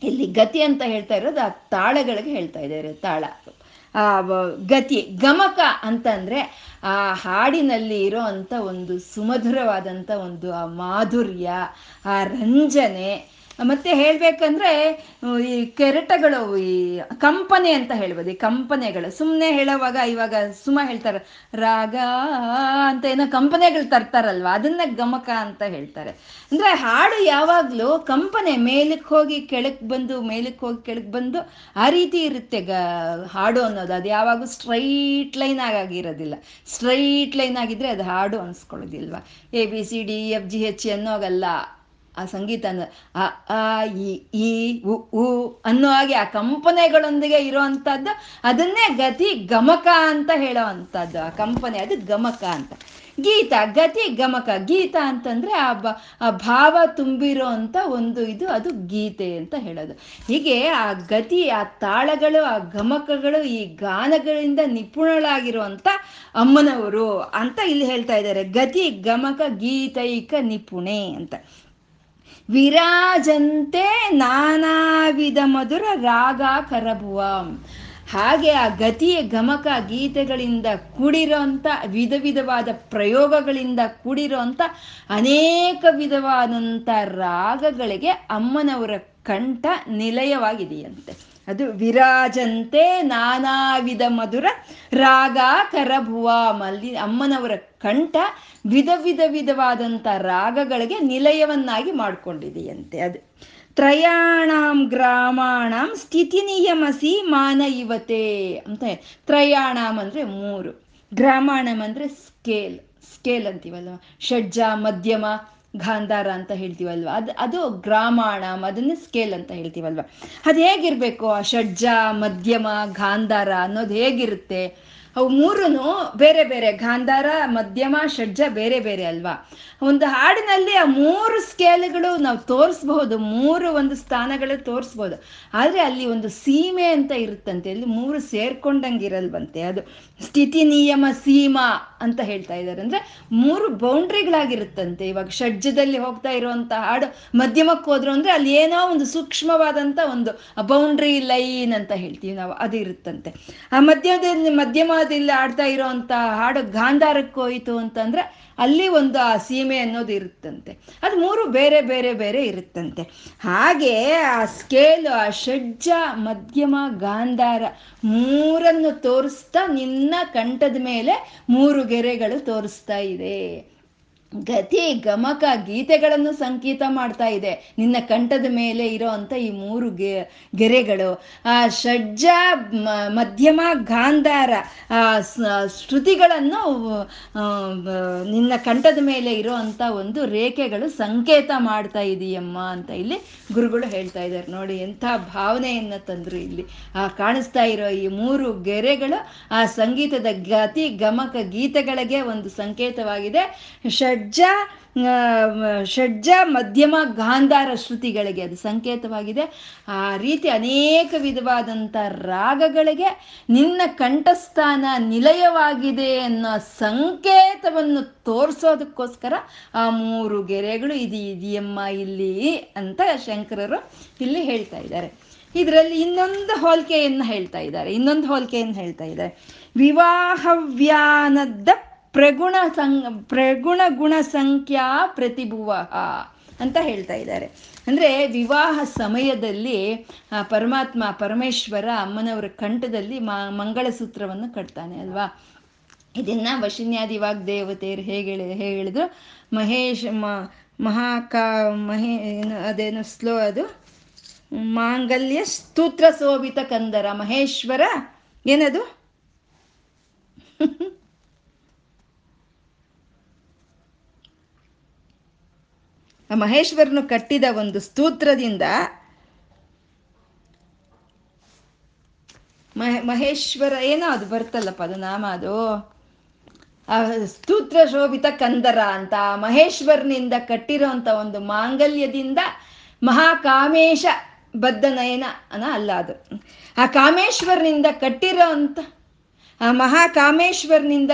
ಇಲ್ಲಿ ಗತಿ ಅಂತ ಹೇಳ್ತಾ ಇರೋದು ಆ ತಾಳಗಳಿಗೆ ಹೇಳ್ತಾ ಇದ್ದಾರೆ ತಾಳ. ಗತಿ ಗಮಕ ಅಂತಂದ್ರೆ ಆ ಹಾಡಿನಲ್ಲಿ ಇರೋ ಅಂಥ ಒಂದು ಸುಮಧುರವಾದಂಥ ಒಂದು ಆ ಮಾಧುರ್ಯ ಆ ರಂಜನೆ ಮತ್ತೆ ಹೇಳ್ಬೇಕಂದ್ರೆ ಈ ಕೆರೆಟಗಳು, ಈ ಕಂಪನೆ ಅಂತ ಹೇಳ್ಬೋದು, ಈ ಕಂಪನೆಗಳು. ಸುಮ್ಮನೆ ಹೇಳೋವಾಗ ಇವಾಗ ಸುಮ್ಮ ಹೇಳ್ತಾರೆ, ರಾಗ ಅಂತ ಏನೋ ಕಂಪನೆಗಳು ತರ್ತಾರಲ್ವ, ಅದನ್ನ ಗಮಕ ಅಂತ ಹೇಳ್ತಾರೆ. ಅಂದ್ರೆ ಹಾಡು ಯಾವಾಗಲೂ ಕಂಪನೆ ಮೇಲಕ್ಕೆ ಹೋಗಿ ಕೆಳಕ್ಕೆ ಬಂದು, ಮೇಲಕ್ಕೆ ಹೋಗಿ ಕೆಳಕ್ಕೆ ಬಂದು ಆ ರೀತಿ ಇರುತ್ತೆ ಗ, ಹಾಡು ಅನ್ನೋದು. ಅದು ಯಾವಾಗೂ ಸ್ಟ್ರೈಟ್ ಲೈನ್ ಆಗಿರೋದಿಲ್ಲ ಸ್ಟ್ರೈಟ್ ಲೈನ್ ಆಗಿದ್ರೆ ಅದು ಹಾಡು ಅನ್ಸ್ಕೊಳ್ಳೋದಿಲ್ವಾ. A, B, C, D F G H ಅನ್ನೋಗಲ್ಲ. ಆ ಸಂಗೀತ ಅ, ಆ, ಇ, ಈ, ಉ ಉ ಅನ್ನೋ ಹಾಗೆ ಆ ಕಂಪನೆಗಳೊಂದಿಗೆ ಇರೋವಂಥದ್ದು ಅದನ್ನೇ ಗತಿ ಗಮಕ ಅಂತ ಹೇಳೋ ಅಂಥದ್ದು ಆ ಕಂಪನೆ ಅದು ಗಮಕ ಅಂತ. ಗೀತ, ಗತಿ ಗಮಕ, ಗೀತ ಅಂತಂದ್ರೆ ಆ ಬ, ಆ ಭಾವ ತುಂಬಿರೋ ಅಂತ ಒಂದು ಇದು, ಅದು ಗೀತೆ ಅಂತ ಹೇಳೋದು. ಹೀಗೆ ಆ ಗತಿ, ಆ ತಾಳಗಳು, ಆ ಗಮಕಗಳು, ಈ ಗಾನಗಳಿಂದ ನಿಪುಣಳಾಗಿರುವಂತ ಅಮ್ಮನವರು ಅಂತ ಇಲ್ಲಿ ಹೇಳ್ತಾ ಇದ್ದಾರೆ. ಗತಿ ಗಮಕ ಗೀತೈಕ ನಿಪುಣೆ ಅಂತ. ವಿರಾಜಂತೆ ನಾನಾ ವಿಧ ಮಧುರ ರಾಗ ಕರಬುವ. ಹಾಗೆ ಆ ಗತಿಯ ಗಮಕ ಗೀತೆಗಳಿಂದ ಕೂಡಿರೋಂಥ ವಿಧ ವಿಧವಾದ ಪ್ರಯೋಗಗಳಿಂದ ಕೂಡಿರೋಂಥ ಅನೇಕ ವಿಧವಾದಂಥ ರಾಗಗಳಿಗೆ ಅಮ್ಮನವರ ಕಂಠ ನಿಲಯವಾಗಿದೆಯಂತೆ. ಅದು ವಿರಾಜಂತೆ ನಾನಾವಿಧ ಮಧುರ ರಾಗ ಕರಭುವ ಮಲ್ಲಿ ಅಮ್ಮನವರ ಕಂಠ ವಿಧ ವಿಧ ವಿಧವಾದಂಥ ರಾಗಗಳಿಗೆ ನಿಲಯವನ್ನಾಗಿ ಮಾಡ್ಕೊಂಡಿದೆಯಂತೆ ಅದು. ತ್ರಯಾಣಾಂ ಗ್ರಾಮಾಣಾಂ ಸ್ಥಿತಿ ನಿಯಮಸಿ ಮಾನ ಇವತೆ ಅಂತ ತ್ರಯಾಣಾಂ ಅಂದರೆ ಮೂರು. ಗ್ರಾಮಾಣಂ ಅಂದರೆ ಸ್ಕೇಲ್. ಸ್ಕೇಲ್ ಅಂತೀವಲ್ವ? ಷಡ್ಜ, ಮಧ್ಯಮ ಗಾಂಧಾರ ಅಂತ ಹೇಳ್ತೀವಲ್ವ? ಅದು ಅದು ಗ್ರಾಮಾಣ, ಅದನ್ನೇ ಸ್ಕೇಲ್ ಅಂತ ಹೇಳ್ತೀವಲ್ವ? ಅದು ಹೇಗಿರಬೇಕು? ಆ ಷಡ್ಜ, ಮಧ್ಯಮ ಗಾಂಧಾರ ಅನ್ನೋದು ಹೇಗಿರುತ್ತೆ? ಅವು ಮೂರೂ ಬೇರೆ ಬೇರೆ ಗಾಂಧಾರ ಮಧ್ಯಮ, ಷಡ್ಜ ಬೇರೆ ಬೇರೆ ಅಲ್ವಾ? ಒಂದು ಹಾಡಿನಲ್ಲಿ ಆ ಮೂರು ಸ್ಕೇಲ್ಗಳು ನಾವು ತೋರಿಸ್ಬಹುದು, ಮೂರು ಒಂದು ಸ್ಥಾನಗಳು ತೋರಿಸ್ಬೋದು ಆದರೆ ಅಲ್ಲಿ ಒಂದು ಸೀಮೆ ಅಂತ ಇರುತ್ತಂತೆ, ಅಲ್ಲಿ ಮೂರು ಸೇರ್ಕೊಂಡಂಗಿರಲ್ವಂತೆ. ಅದು ಸ್ಥಿತಿ, ನಿಯಮ, ಸೀಮಾ ಅಂತ ಹೇಳ್ತಾ ಇದ್ದಾರೆ. ಅಂದ್ರೆ ಮೂರು ಬೌಂಡ್ರಿಗಳಾಗಿರುತ್ತಂತೆ. ಇವಾಗ ಷಡ್ಜದಲ್ಲಿ ಹೋಗ್ತಾ ಇರುವಂತ ಹಾಡು, ಮಧ್ಯಮಕ್ಕೆ ಹೋದ್ರು ಅಂದ್ರೆ ಅಲ್ಲಿ ಏನೋ ಒಂದು ಸೂಕ್ಷ್ಮವಾದಂತ ಒಂದು ಬೌಂಡ್ರಿ ಲೈನ್ ಅಂತ ಹೇಳ್ತೀವಿ ನಾವು, ಅದು ಇರುತ್ತಂತೆ. ಆ ಮಧ್ಯದಲ್ಲಿ ಮಧ್ಯಮದಲ್ಲಿ ಆಡ್ತಾ ಇರೋವಂಥ ಹಾಡು ಗಾಂಧಾರಕ್ಕೆ ಹೋಯಿತು ಅಂತಂದ್ರೆ ಅಲ್ಲಿ ಒಂದು ಆ ಸೀಮೆ ಅನ್ನೋದು ಇರುತ್ತಂತೆ. ಅದು ಮೂರು ಬೇರೆ ಬೇರೆ ಬೇರೆ ಇರುತ್ತಂತೆ. ಹಾಗೆ ಆ ಸ್ಕೇಲು ಆ ಷಡ್ಜ, ಮಧ್ಯಮ, ಗಾಂಧಾರ ಮೂರನ್ನು ತೋರಿಸ್ತಾ ನಿನ್ನ ಕಂಠದ ಮೇಲೆ ಮೂರು ಗೆರೆಗಳು ತೋರಿಸ್ತಾ ಇದೆ. ಗತಿ, ಗಮಕ, ಗೀತೆಗಳನ್ನು ಸಂಕೇತ ಮಾಡ್ತಾ ಇದೆ. ನಿನ್ನ ಕಂಠದ ಮೇಲೆ ಇರೋ ಈ ಮೂರು ಗೆರೆಗಳು. ಆ ಷಡ್ಜ ಮಧ್ಯಮ, ಗಾಂಧಾರ, ಆ ಶ್ರುತಿಗಳನ್ನು ನಿನ್ನ ಕಂಠದ ಮೇಲೆ ಇರೋ ಅಂತ ಒಂದು ರೇಖೆಗಳು ಸಂಕೇತ ಮಾಡ್ತಾ ಇದೀಯಮ್ಮ ಅಂತ ಇಲ್ಲಿ ಗುರುಗಳು ಹೇಳ್ತಾ ಇದ್ದಾರೆ. ನೋಡಿ ಎಂಥ ಭಾವನೆಯನ್ನ ತಂದ್ರು ಇಲ್ಲಿ. ಆ, ಕಾಣಿಸ್ತಾ ಇರೋ ಈ ಮೂರು ಗೆರೆಗಳು ಆ ಸಂಗೀತದ ಗತಿ, ಗಮಕ, ಗೀತೆಗಳಿಗೆ ಒಂದು ಸಂಕೇತವಾಗಿದೆ. ಷಡ್ಜ ಷಡ್ಜ ಮಧ್ಯಮ ಗಾಂಧಾರ ಶ್ರುತಿಗಳಿಗೆ ಅದು ಸಂಕೇತವಾಗಿದೆ. ಆ ರೀತಿ ಅನೇಕ ವಿಧವಾದಂಥ ರಾಗಗಳಿಗೆ ನಿನ್ನ ಕಂಠಸ್ಥಾನ ನಿಲಯವಾಗಿದೆ ಅನ್ನೋ ಸಂಕೇತವನ್ನು ತೋರಿಸೋದಕ್ಕೋಸ್ಕರ ಆ ಮೂರು ಗೆರೆಗಳು ಇದು, ಇದೆಯಮ್ಮ ಇಲ್ಲಿ ಅಂತ ಶಂಕರರು ಇಲ್ಲಿ ಹೇಳ್ತಾ ಇದ್ದಾರೆ. ಇದರಲ್ಲಿ ಇನ್ನೊಂದು ಹೋಲಿಕೆಯನ್ನು ಹೇಳ್ತಾ ಇದ್ದಾರೆ. ಇನ್ನೊಂದು ಹೋಲಿಕೆಯನ್ನು ಹೇಳ್ತಾ ಇದ್ದಾರೆ. ವಿವಾಹವ್ಯಾನದ ಪ್ರಗುಣ ಸಂ ಪ್ರಗುಣ ಗುಣ ಸಂಖ್ಯಾ ಪ್ರತಿಭುವ ಅಂತ ಹೇಳ್ತಾ ಇದ್ದಾರೆ. ಅಂದರೆ ವಿವಾಹ ಸಮಯದಲ್ಲಿ ಪರಮಾತ್ಮ, ಪರಮೇಶ್ವರ ಅಮ್ಮನವರ ಕಂಠದಲ್ಲಿ ಮಂಗಳಸೂತ್ರವನ್ನು ಕಟ್ತಾನೆ ಅಲ್ವಾ? ಇದನ್ನ ವಶಿನ್ಯಾದಿ ವಾಗ್ದೇವತೆಯರು ಹೇಗೆ ಹೇಳಿ ಹೇಗೆ ಹೇಳಿದ್ರು? ಮಹೇಶ್ ಮಹಾಕಾ, ಮಹೇ, ಏನು, ಅದೇನು ಸ್ಲೋ ಅದು? ಮಾಂಗಲ್ಯ ಸ್ತೂತ್ರ ಶೋಭಿತ ಕಂದರ, ಮಹೇಶ್ವರ, ಏನದು? *laughs* ಮಹೇಶ್ವರನು ಕಟ್ಟಿದ ಒಂದು ಸ್ತೋತ್ರದಿಂದ ಮಹ, ಮಹೇಶ್ವರ, ಏನೋ ಅದು ಬರ್ತಲ್ಲಪ್ಪ, ಅದು ನಾಮ, ಅದು. ಆ ಸ್ತೂತ್ರ ಶೋಭಿತ ಕಂದರ ಅಂತ, ಮಹೇಶ್ವರನಿಂದ ಕಟ್ಟಿರೋಂಥ ಒಂದು ಮಾಂಗಲ್ಯದಿಂದ ಮಹಾಕಾಮೇಶ ಬದ್ಧ ನಯನ, ಅನ, ಅಲ್ಲ ಅದು. ಆ ಕಾಮೇಶ್ವರನಿಂದ ಕಟ್ಟಿರೋ ಅಂತ ಆ ಮಹಾಕಾಮೇಶ್ವರನಿಂದ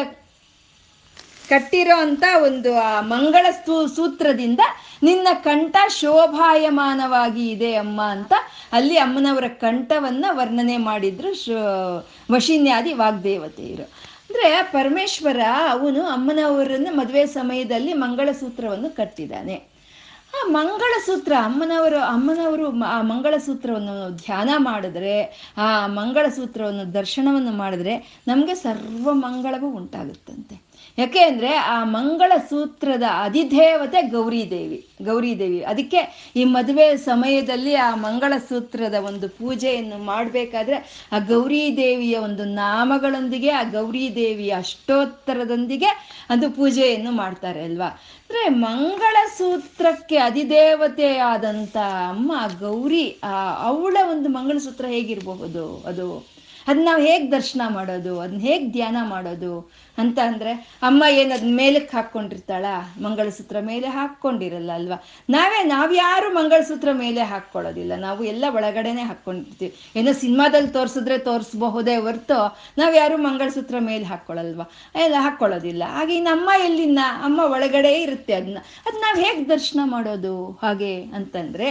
ಕಟ್ಟಿರೋ ಅಂತ ಒಂದು, ಆ, ಮಂಗಳ ಸ್ತೂ ಸೂತ್ರದಿಂದ ನಿನ್ನ ಕಂಠ ಶೋಭಾಯಮಾನವಾಗಿ ಇದೆ ಅಮ್ಮ ಅಂತ ಅಲ್ಲಿ ಅಮ್ಮನವರ ಕಂಠವನ್ನ ವರ್ಣನೆ ಮಾಡಿದ್ರು ವಶಿನ್ಯಾದಿ ವಾಗ್ದೇವತೆಯರು. ಅಂದ್ರೆ ಪರಮೇಶ್ವರ ಅವನು ಅಮ್ಮನವರನ್ನು ಮದುವೆ ಸಮಯದಲ್ಲಿ ಮಂಗಳಸೂತ್ರವನ್ನು ಕಟ್ಟಿದ್ದಾನೆ. ಆ ಮಂಗಳಸೂತ್ರ ಅಮ್ಮನವರು ಅಮ್ಮನವರು, ಆ ಮಂಗಳಸೂತ್ರವನ್ನು ಧ್ಯಾನ ಮಾಡಿದ್ರೆ, ಆ ಮಂಗಳಸೂತ್ರವನ್ನು ದರ್ಶನವನ್ನು ಮಾಡಿದ್ರೆ ನಮಗೆ ಸರ್ವ ಮಂಗಳವೂ ಉಂಟಾಗುತ್ತಂತೆ. ಯಾಕೆ ಅಂದ್ರೆ ಆ ಮಂಗಳ ಸೂತ್ರದ ಅಧಿದೇವತೆ ಗೌರಿ ದೇವಿ ಅದಕ್ಕೆ ಈ ಮದುವೆ ಸಮಯದಲ್ಲಿ ಆ ಮಂಗಳ ಸೂತ್ರದ ಒಂದು ಪೂಜೆಯನ್ನು ಮಾಡಬೇಕಾದ್ರೆ ಆ ಗೌರಿ ದೇವಿಯ ಒಂದು ನಾಮಗಳೊಂದಿಗೆ, ಆ ಗೌರಿ ದೇವಿಯ ಅಷ್ಟೋತ್ತರದೊಂದಿಗೆ ಅದು ಪೂಜೆಯನ್ನು ಮಾಡ್ತಾರೆ ಅಲ್ವಾ? ಅಂದ್ರೆ ಮಂಗಳ ಸೂತ್ರಕ್ಕೆ ಅಧಿದೇವತೆಯಾದಂಥ ಅಮ್ಮ ಗೌರಿ ಅವಳ ಒಂದು ಮಂಗಳಸೂತ್ರ ಹೇಗಿರಬಹುದು ಅದು? ಅದನ್ನ ನಾವು ಹೇಗೆ ದರ್ಶನ ಮಾಡೋದು? ಅದನ್ನ ಹೇಗೆ ಧ್ಯಾನ ಮಾಡೋದು? ಅಂತ ಅಂದ್ರೆ, ಅಮ್ಮ ಏನು ಅದ್ ಮೇಲಕ್ಕೆ ಹಾಕ್ಕೊಂಡಿರ್ತಾಳ? ಮಂಗಳಸೂತ್ರ ಮೇಲೆ ಹಾಕ್ಕೊಂಡಿರಲ್ಲ ಅಲ್ವಾ? ನಾವೇ ನಾವ್ಯಾರು ಮಂಗಳಸೂತ್ರ ಮೇಲೆ ಹಾಕ್ಕೊಳ್ಳೋದಿಲ್ಲ. ನಾವು ಎಲ್ಲ ಒಳಗಡೆನೆ ಹಾಕ್ಕೊಂಡಿರ್ತೀವಿ. ಏನೋ ಸಿನಿಮಾದಲ್ಲಿ ತೋರಿಸಿದ್ರೆ ತೋರಿಸಬಹುದೇ ಹೊರ್ತು ನಾವ್ಯಾರು ಮಂಗಳಸೂತ್ರ ಮೇಲೆ ಹಾಕ್ಕೊಳ್ಳಲ್ವಾ? ಎಲ್ಲ ಹಾಕ್ಕೊಳ್ಳೋದಿಲ್ಲ. ಹಾಗೆ ಇನ್ನು ಅಮ್ಮ ಎಲ್ಲಿನ ಅಮ್ಮ ಒಳಗಡೆ ಇರುತ್ತೆ ಅದನ್ನ ಅದು ನಾವು ಹೇಗೆ ದರ್ಶನ ಮಾಡೋದು? ಹಾಗೆ ಅಂತಂದ್ರೆ,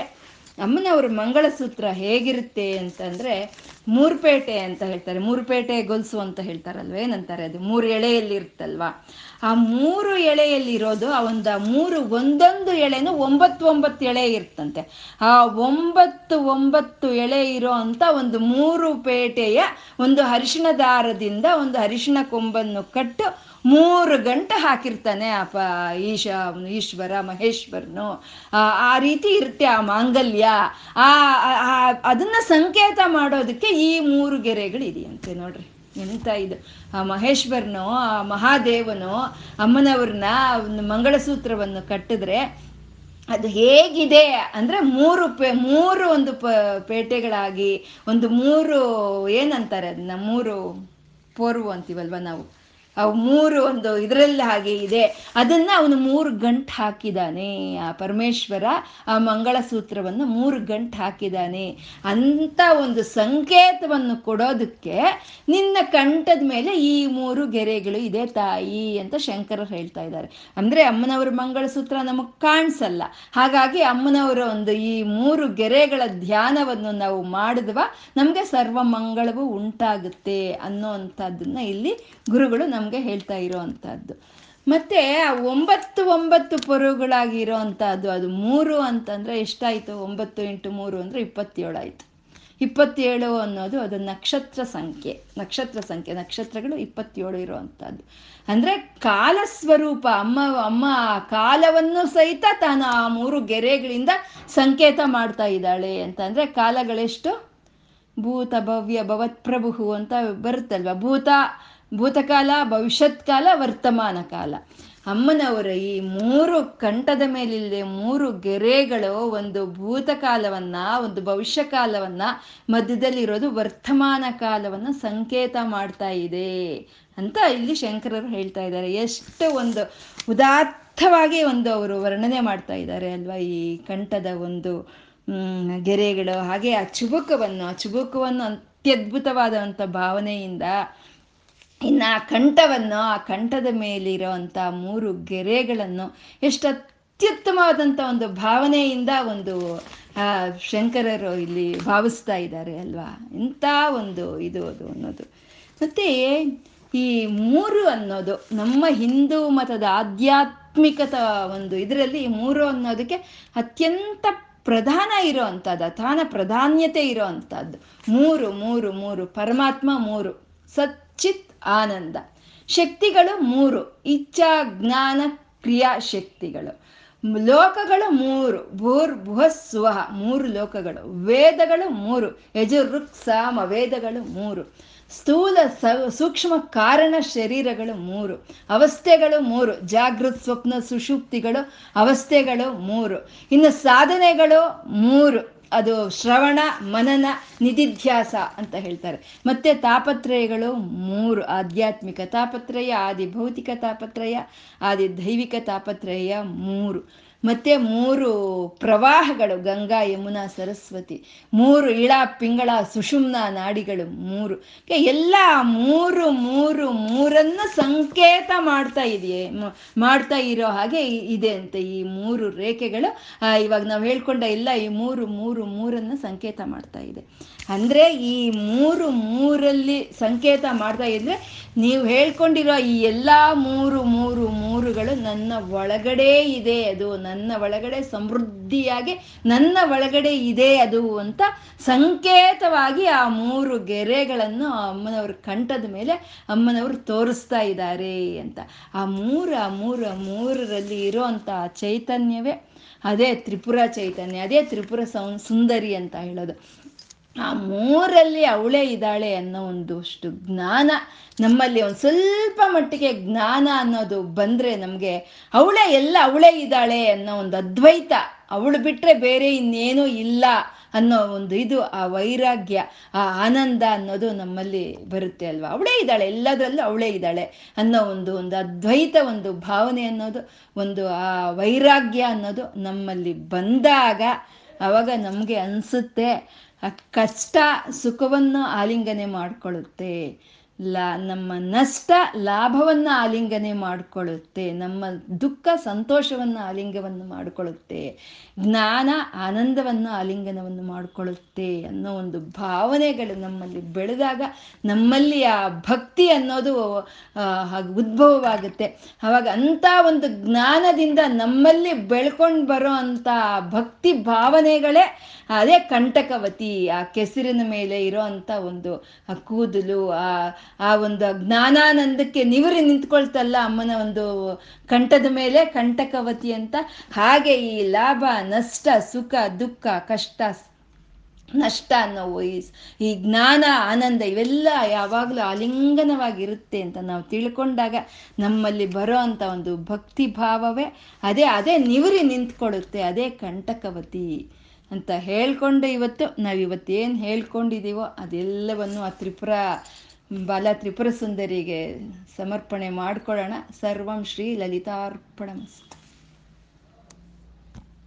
ಅಮ್ಮನವ್ರ ಮಂಗಳಸೂತ್ರ ಹೇಗಿರುತ್ತೆ ಅಂತಂದ್ರೆ ಮೂರ್ಪೇಟೆ ಅಂತ ಹೇಳ್ತಾರೆ, ಮೂರ್ಪೇಟೆ ಗೊಲ್ಸು ಅಂತ ಹೇಳ್ತಾರಲ್ವ, ಏನಂತಾರೆ ಅದು? ಮೂರು ಎಳೆಯಲ್ಲಿ ಇರುತ್ತಲ್ವಾ? ಆ ಮೂರು ಎಳೆಯಲ್ಲಿರೋದು ಆ ಒಂದು ಮೂರು ಒಂದೊಂದು ಎಳೆನೂ ಒಂಬತ್ತು ಒಂಬತ್ತು ಎಳೆ ಇರ್ತಂತೆ. ಆ ಒಂಬತ್ತು ಒಂಬತ್ತು ಎಳೆ ಇರೋ ಅಂತ ಒಂದು ಮೂರು ಪೇಟೆಯ ಒಂದು ಅರಿಶಿಣ ದಾರದಿಂದ ಒಂದು ಅರಿಶಿಣ ಕೊಂಬನ್ನು ಕಟ್ಟು ಮೂರು ಗಂಟೆ ಹಾಕಿರ್ತಾನೆ ಅಪ್ಪ ಈಶ, ಈಶ್ವರ, ಮಹೇಶ್ವರನು. ಆ ರೀತಿ ಇರುತ್ತೆ ಆ ಮಾಂಗಲ್ಯ. ಆ ಅದನ್ನ ಸಂಕೇತ ಮಾಡೋದಕ್ಕೆ ಈ ಮೂರು ಗೆರೆಗಳು ಇದೆಯಂತೆ ನೋಡ್ರಿ. ಎಂತ ಇದು? ಆ ಮಹೇಶ್ವರನು, ಆ ಮಹಾದೇವನು, ಅಮ್ಮನವ್ರನ್ನ ಮಂಗಳಸೂತ್ರವನ್ನು ಕಟ್ಟಿದ್ರೆ ಅದು ಹೇಗಿದೆ ಅಂದ್ರೆ ಮೂರು ಪೇ, ಮೂರು ಒಂದು ಪೇಟೆಗಳಾಗಿ ಒಂದು ಮೂರು ಏನಂತಾರೆ ಅದನ್ನ? ಮೂರು ಪೋರ್ವು ಅಂತೀವಲ್ವ ನಾವು? ಮೂರು ಒಂದು ಇದರಲ್ಲಿ ಹಾಗೆ ಇದೆ. ಅದನ್ನ ಅವನು ಮೂರು ಗಂಟು ಹಾಕಿದಾನೆ. ಆ ಪರಮೇಶ್ವರ ಆ ಮಂಗಳ ಸೂತ್ರವನ್ನು ಮೂರು ಗಂಟು ಹಾಕಿದಾನೆ. ಅಂತ ಒಂದು ಸಂಕೇತವನ್ನು ಕೊಡೋದಕ್ಕೆ ನಿನ್ನ ಕಂಠದ ಮೇಲೆ ಈ ಮೂರು ಗೆರೆಗಳು ಇದೆ ತಾಯಿ ಅಂತ ಶಂಕರರು ಹೇಳ್ತಾ ಇದ್ದಾರೆ. ಅಂದ್ರೆ ಅಮ್ಮನವರ ಮಂಗಳ ಸೂತ್ರ ನಮಗೆ ಕಾಣಿಸಲ್ಲ. ಹಾಗಾಗಿ ಅಮ್ಮನವರ ಒಂದು ಈ ಮೂರು ಗೆರೆಗಳ ಧ್ಯಾನವನ್ನು ನಾವು ಮಾಡಿದ್ವ ನಮಗೆ ಸರ್ವ ಮಂಗಳವು ಉಂಟಾಗುತ್ತೆ ಅನ್ನೋ ಅಂಥದ್ದನ್ನ ಇಲ್ಲಿ ಗುರುಗಳು ನಮಗೆ ಹೇಳ್ತಾ ಇರೋ ಮತ್ತೆ ಆ ಒಂಬತ್ತು ಒಂಬತ್ತು ಪೊರುಗಳಾಗಿರೋ ಅಂಥದ್ದು ಅದು ಮೂರು ಅಂತಂದ್ರೆ ಎಷ್ಟಾಯ್ತು? ಒಂಬತ್ತು ಇಂಟು ಮೂರು ಅಂದ್ರೆ ಇಪ್ಪತ್ತೇಳು ಆಯ್ತು ಇಪ್ಪತ್ತೇಳು ಅನ್ನೋದು ಅದು ನಕ್ಷತ್ರ ಸಂಖ್ಯೆ. ನಕ್ಷತ್ರ ಸಂಖ್ಯೆ, ನಕ್ಷತ್ರಗಳು ಇಪ್ಪತ್ತೇಳು ಇರುವಂಥದ್ದು ಅಂದ್ರೆ ಕಾಲ ಸ್ವರೂಪ, ಅಮ್ಮ ಅಮ್ಮ ಕಾಲವನ್ನು ಸಹಿತ ತಾನು ಆ ಮೂರು ಗೆರೆಗಳಿಂದ ಸಂಕೇತ ಮಾಡ್ತಾ ಇದ್ದಾಳೆ ಅಂತ ಅಂದ್ರೆ ಕಾಲಗಳೆಷ್ಟು? ಭೂತ ಭವ್ಯ ಭವತ್ ಪ್ರಭು ಅಂತ ಬರುತ್ತಲ್ವ? ಭೂತ ಭೂತಕಾಲ ಭವಿಷ್ಯತ್ ಕಾಲ ವರ್ತಮಾನ ಕಾಲ ಅಮ್ಮನವರ ಈ ಮೂರು ಕಂಠದ ಮೇಲಿಲ್ಲದೆ ಮೂರು ಗೆರೆಗಳು ಒಂದು ಭೂತಕಾಲವನ್ನ, ಒಂದು ಭವಿಷ್ಯ ಕಾಲವನ್ನ ಮಧ್ಯದಲ್ಲಿರೋದು ವರ್ತಮಾನ ಕಾಲವನ್ನ ಸಂಕೇತ ಮಾಡ್ತಾ ಇದೆ ಅಂತ ಇಲ್ಲಿ ಶಂಕರರು ಹೇಳ್ತಾ ಇದ್ದಾರೆ. ಎಷ್ಟು ಒಂದು ಉದಾತ್ತವಾಗಿ ಒಂದು ಅವರು ವರ್ಣನೆ ಮಾಡ್ತಾ ಇದ್ದಾರೆ ಅಲ್ವಾ ಈ ಕಂಠದ ಒಂದು ಗೆರೆಗಳು. ಹಾಗೆ ಆ ಚುಬುಕವನ್ನು ಆ ಚುಬುಕವನ್ನು ಅತ್ಯದ್ಭುತವಾದಂಥ ಭಾವನೆಯಿಂದ ಇನ್ನು ಆ ಕಂಠವನ್ನು, ಆ ಕಂಠದ ಮೇಲಿರೋವಂಥ ಮೂರು ಗೆರೆಗಳನ್ನು ಎಷ್ಟು ಅತ್ಯುತ್ತಮವಾದಂಥ ಒಂದು ಭಾವನೆಯಿಂದ ಒಂದು ಶಂಕರರು ಇಲ್ಲಿ ಭಾವಿಸ್ತಾ ಇದ್ದಾರೆ ಅಲ್ವಾ? ಇಂಥ ಒಂದು ಇದು ಅದು ಅನ್ನೋದು. ಮತ್ತೆ ಈ ಮೂರು ಅನ್ನೋದು ನಮ್ಮ ಹಿಂದೂ ಮತದ ಆಧ್ಯಾತ್ಮಿಕತ ಒಂದು ಇದರಲ್ಲಿ ಮೂರು ಅನ್ನೋದಕ್ಕೆ ಅತ್ಯಂತ ಪ್ರಧಾನ ಇರೋ ಅಂಥದ್ದು ಅಥಾನ ಪ್ರಧಾನ್ಯತೆ ಇರೋ ಅಂಥದ್ದು ಮೂರು ಮೂರು ಮೂರು, ಪರಮಾತ್ಮ ಮೂರು, ಸಚ್ಚಿತ್ ಆನಂದ. ಶಕ್ತಿಗಳು ಮೂರು, ಇಚ್ಛಾ, ಜ್ಞಾನ, ಕ್ರಿಯಾ ಶಕ್ತಿಗಳು. ಲೋಕಗಳು ಮೂರು, ಭೂರ್ ಸ್ವಹ ಮೂರು ಲೋಕಗಳು. ವೇದಗಳು ಮೂರು ಯಜುರುಕ್ ಸಾಮ ವೇದಗಳು ಮೂರು. ಸ್ಥೂಲ ಸೂಕ್ಷ್ಮ ಕಾರಣ ಶರೀರಗಳು ಮೂರು. ಅವಸ್ಥೆಗಳು ಮೂರು, ಜಾಗೃತ್ ಸ್ವಪ್ನ ಸುಷುಪ್ತಿಗಳು ಅವಸ್ಥೆಗಳು ಮೂರು. ಇನ್ನು ಸಾಧನೆಗಳು ಮೂರು. ಅದು ಶ್ರವಣ, ಮನನ, ನಿಧಿಧ್ಯಾಸ ಅಂತ ಹೇಳ್ತಾರೆ. ಮತ್ತೆ ತಾಪತ್ರಯಗಳು ಮೂರು. ಆಧ್ಯಾತ್ಮಿಕ ತಾಪತ್ರಯ ಆದಿ ಭೌತಿಕ ತಾಪತ್ರಯ ಆದಿ ದೈವಿಕ ತಾಪತ್ರಯ ಮೂರು. ಮತ್ತೆ ಮೂರು ಪ್ರವಾಹಗಳು, ಗಂಗಾ, ಯಮುನಾ, ಸರಸ್ವತಿ, ಮೂರು ಇಳ, ಪಿಂಗಳ, ಸುಷುಮ್ನ ನಾಡಿಗಳು, ಮೂರು. ಎಲ್ಲ ಮೂರು ಮೂರು, ಮೂರನ್ನು ಸಂಕೇತ ಮಾಡ್ತಾ ಇದೆಯೇ ಮಾಡ್ತಾ ಇರೋ ಹಾಗೆ ಇದೆ ಅಂತ ಈ ಮೂರು ರೇಖೆಗಳು. ಇವಾಗ ನಾವು ಹೇಳ್ಕೊಂಡ ಎಲ್ಲ ಈ ಮೂರು ಮೂರು, ಮೂರನ್ನು ಸಂಕೇತ ಮಾಡ್ತಾ ಇದೆ. ಅಂದ್ರೆ ಈ ಮೂರು ಮೂರಲ್ಲಿ ಸಂಕೇತ ಮಾಡ್ತಾ ಇದ್ರೆ ನೀವು ಹೇಳ್ಕೊಂಡಿರೋ ಈ ಎಲ್ಲ ಮೂರು ಮೂರು ಮೂರುಗಳು ನನ್ನ ಒಳಗಡೆ ಇದೆ ಅದು, ನನ್ನ ಒಳಗಡೆ ಸಮೃದ್ಧಿಯಾಗಿ, ನನ್ನ ಒಳಗಡೆ ಇದೆ ಅದು ಅಂತ ಸಂಕೇತವಾಗಿ ಆ ಮೂರು ಗೆರೆಗಳನ್ನು ಅಮ್ಮನವ್ರ ಕಂಠದ ಮೇಲೆ ಅಮ್ಮನವರು ತೋರಿಸ್ತಾ ಇದ್ದಾರೆ ಅಂತ. ಆ ಮೂರು ಆ ಮೂರು ಆ ಮೂರರಲ್ಲಿ ಇರೋ ಚೈತನ್ಯವೇ, ಅದೇ ತ್ರಿಪುರ ಚೈತನ್ಯ, ಅದೇ ತ್ರಿಪುರ ಸೌ, ಸುಂದರಿ ಅಂತ ಹೇಳೋದು. ಆ ಮೂರಲ್ಲಿ ಅವಳೇ ಇದ್ದಾಳೆ ಅನ್ನೋ ಒಂದಷ್ಟು ಜ್ಞಾನ ನಮ್ಮಲ್ಲಿ ಒಂದು ಸ್ವಲ್ಪ ಮಟ್ಟಿಗೆ ಜ್ಞಾನ ಅನ್ನೋದು ಬಂದ್ರೆ ನಮಗೆ ಅವಳೇ ಎಲ್ಲ ಅವಳೇ ಇದ್ದಾಳೆ ಅನ್ನೋ ಒಂದು ಅದ್ವೈತ ಅವಳು ಬಿಟ್ರೆ ಬೇರೆ ಇನ್ನೇನೂ ಇಲ್ಲ ಅನ್ನೋ ಒಂದು ಇದು, ಆ ವೈರಾಗ್ಯ, ಆ ಆನಂದ ಅನ್ನೋದು ನಮ್ಮಲ್ಲಿ ಬರುತ್ತೆ ಅಲ್ವಾ? ಅವಳೇ ಇದ್ದಾಳೆ, ಎಲ್ಲದರಲ್ಲೂ ಅವಳೇ ಇದ್ದಾಳೆ ಅನ್ನೋ ಒಂದು ಒಂದು ಅದ್ವೈತ, ಒಂದು ಭಾವನೆ ಅನ್ನೋದು, ಒಂದು ಆ ವೈರಾಗ್ಯ ಅನ್ನೋದು ನಮ್ಮಲ್ಲಿ ಬಂದಾಗ ಆವಾಗ ನಮಗೆ ಅನಿಸುತ್ತೆ. ಕಷ್ಟ ಸುಖವನ್ನು ಆಲಿಂಗನೆ ಮಾಡಿಕೊಳ್ಳುತ್ತೆ. ಲಾ, ನಮ್ಮ ನಷ್ಟ ಲಾಭವನ್ನು ಆಲಿಂಗನೆ ಮಾಡಿಕೊಳ್ಳುತ್ತೆ. ನಮ್ಮ ದುಃಖ ಸಂತೋಷವನ್ನು ಆಲಿಂಗವನ್ನು ಮಾಡಿಕೊಳ್ಳುತ್ತೆ. ಜ್ಞಾನ ಆನಂದವನ್ನು ಆಲಿಂಗನವನ್ನು ಮಾಡಿಕೊಳ್ಳುತ್ತೆ ಅನ್ನೋ ಒಂದು ಭಾವನೆಗಳು ನಮ್ಮಲ್ಲಿ ಬೆಳೆದಾಗ ನಮ್ಮಲ್ಲಿ ಆ ಭಕ್ತಿ ಅನ್ನೋದು ಉದ್ಭವವಾಗುತ್ತೆ. ಆವಾಗ ಅಂಥ ಒಂದು ಜ್ಞಾನದಿಂದ ನಮ್ಮಲ್ಲಿ ಬೆಳ್ಕೊಂಡು ಬರೋ ಅಂಥ ಭಕ್ತಿ ಭಾವನೆಗಳೇ ಅದೇ ಕಂಟಕವತಿ, ಆ ಕೆಸರಿನ ಮೇಲೆ ಇರೋ ಅಂಥ ಒಂದು ಕೂದಲು, ಆ ಆ ಒಂದು ಜ್ಞಾನಾನಂದಕ್ಕೆ ನಿವರಿ ನಿಂತ್ಕೊಳ್ತಲ್ಲ ಅಮ್ಮನ ಒಂದು ಕಂಠದ ಮೇಲೆ, ಕಂಟಕವತಿ ಅಂತ. ಹಾಗೆ ಈ ಲಾಭ, ನಷ್ಟ, ಸುಖ, ದುಃಖ, ಕಷ್ಟ, ನಷ್ಟ ಅನ್ನೋ ಈ ಜ್ಞಾನ, ಆನಂದ ಇವೆಲ್ಲ ಯಾವಾಗಲೂ ಆಲಿಂಗನವಾಗಿರುತ್ತೆ ಅಂತ ನಾವು ತಿಳ್ಕೊಂಡಾಗ ನಮ್ಮಲ್ಲಿ ಬರೋ ಅಂಥ ಒಂದು ಭಕ್ತಿ ಭಾವವೇ ಅದೇ ಅದೇ ನಿವರಿ ನಿಂತ್ಕೊಡುತ್ತೆ ಅದೇ ಕಂಟಕವತಿ. ಅಂತ ಹೇಳ್ಕೊಂಡು ಇವತ್ತು ನಾವು ಇವತ್ತೇನು ಹೇಳ್ಕೊಂಡಿದ್ದೀವೋ ಅದೆಲ್ಲವನ್ನು ಆ ತ್ರಿಪುರ, ಬಾಲ ತ್ರಿಪುರ ಸುಂದರಿಗೆ ಸಮರ್ಪಣೆ ಮಾಡ್ಕೊಳ್ಳೋಣ. ಸರ್ವಂ ಶ್ರೀ ಲಲಿತಾರ್ಪಣ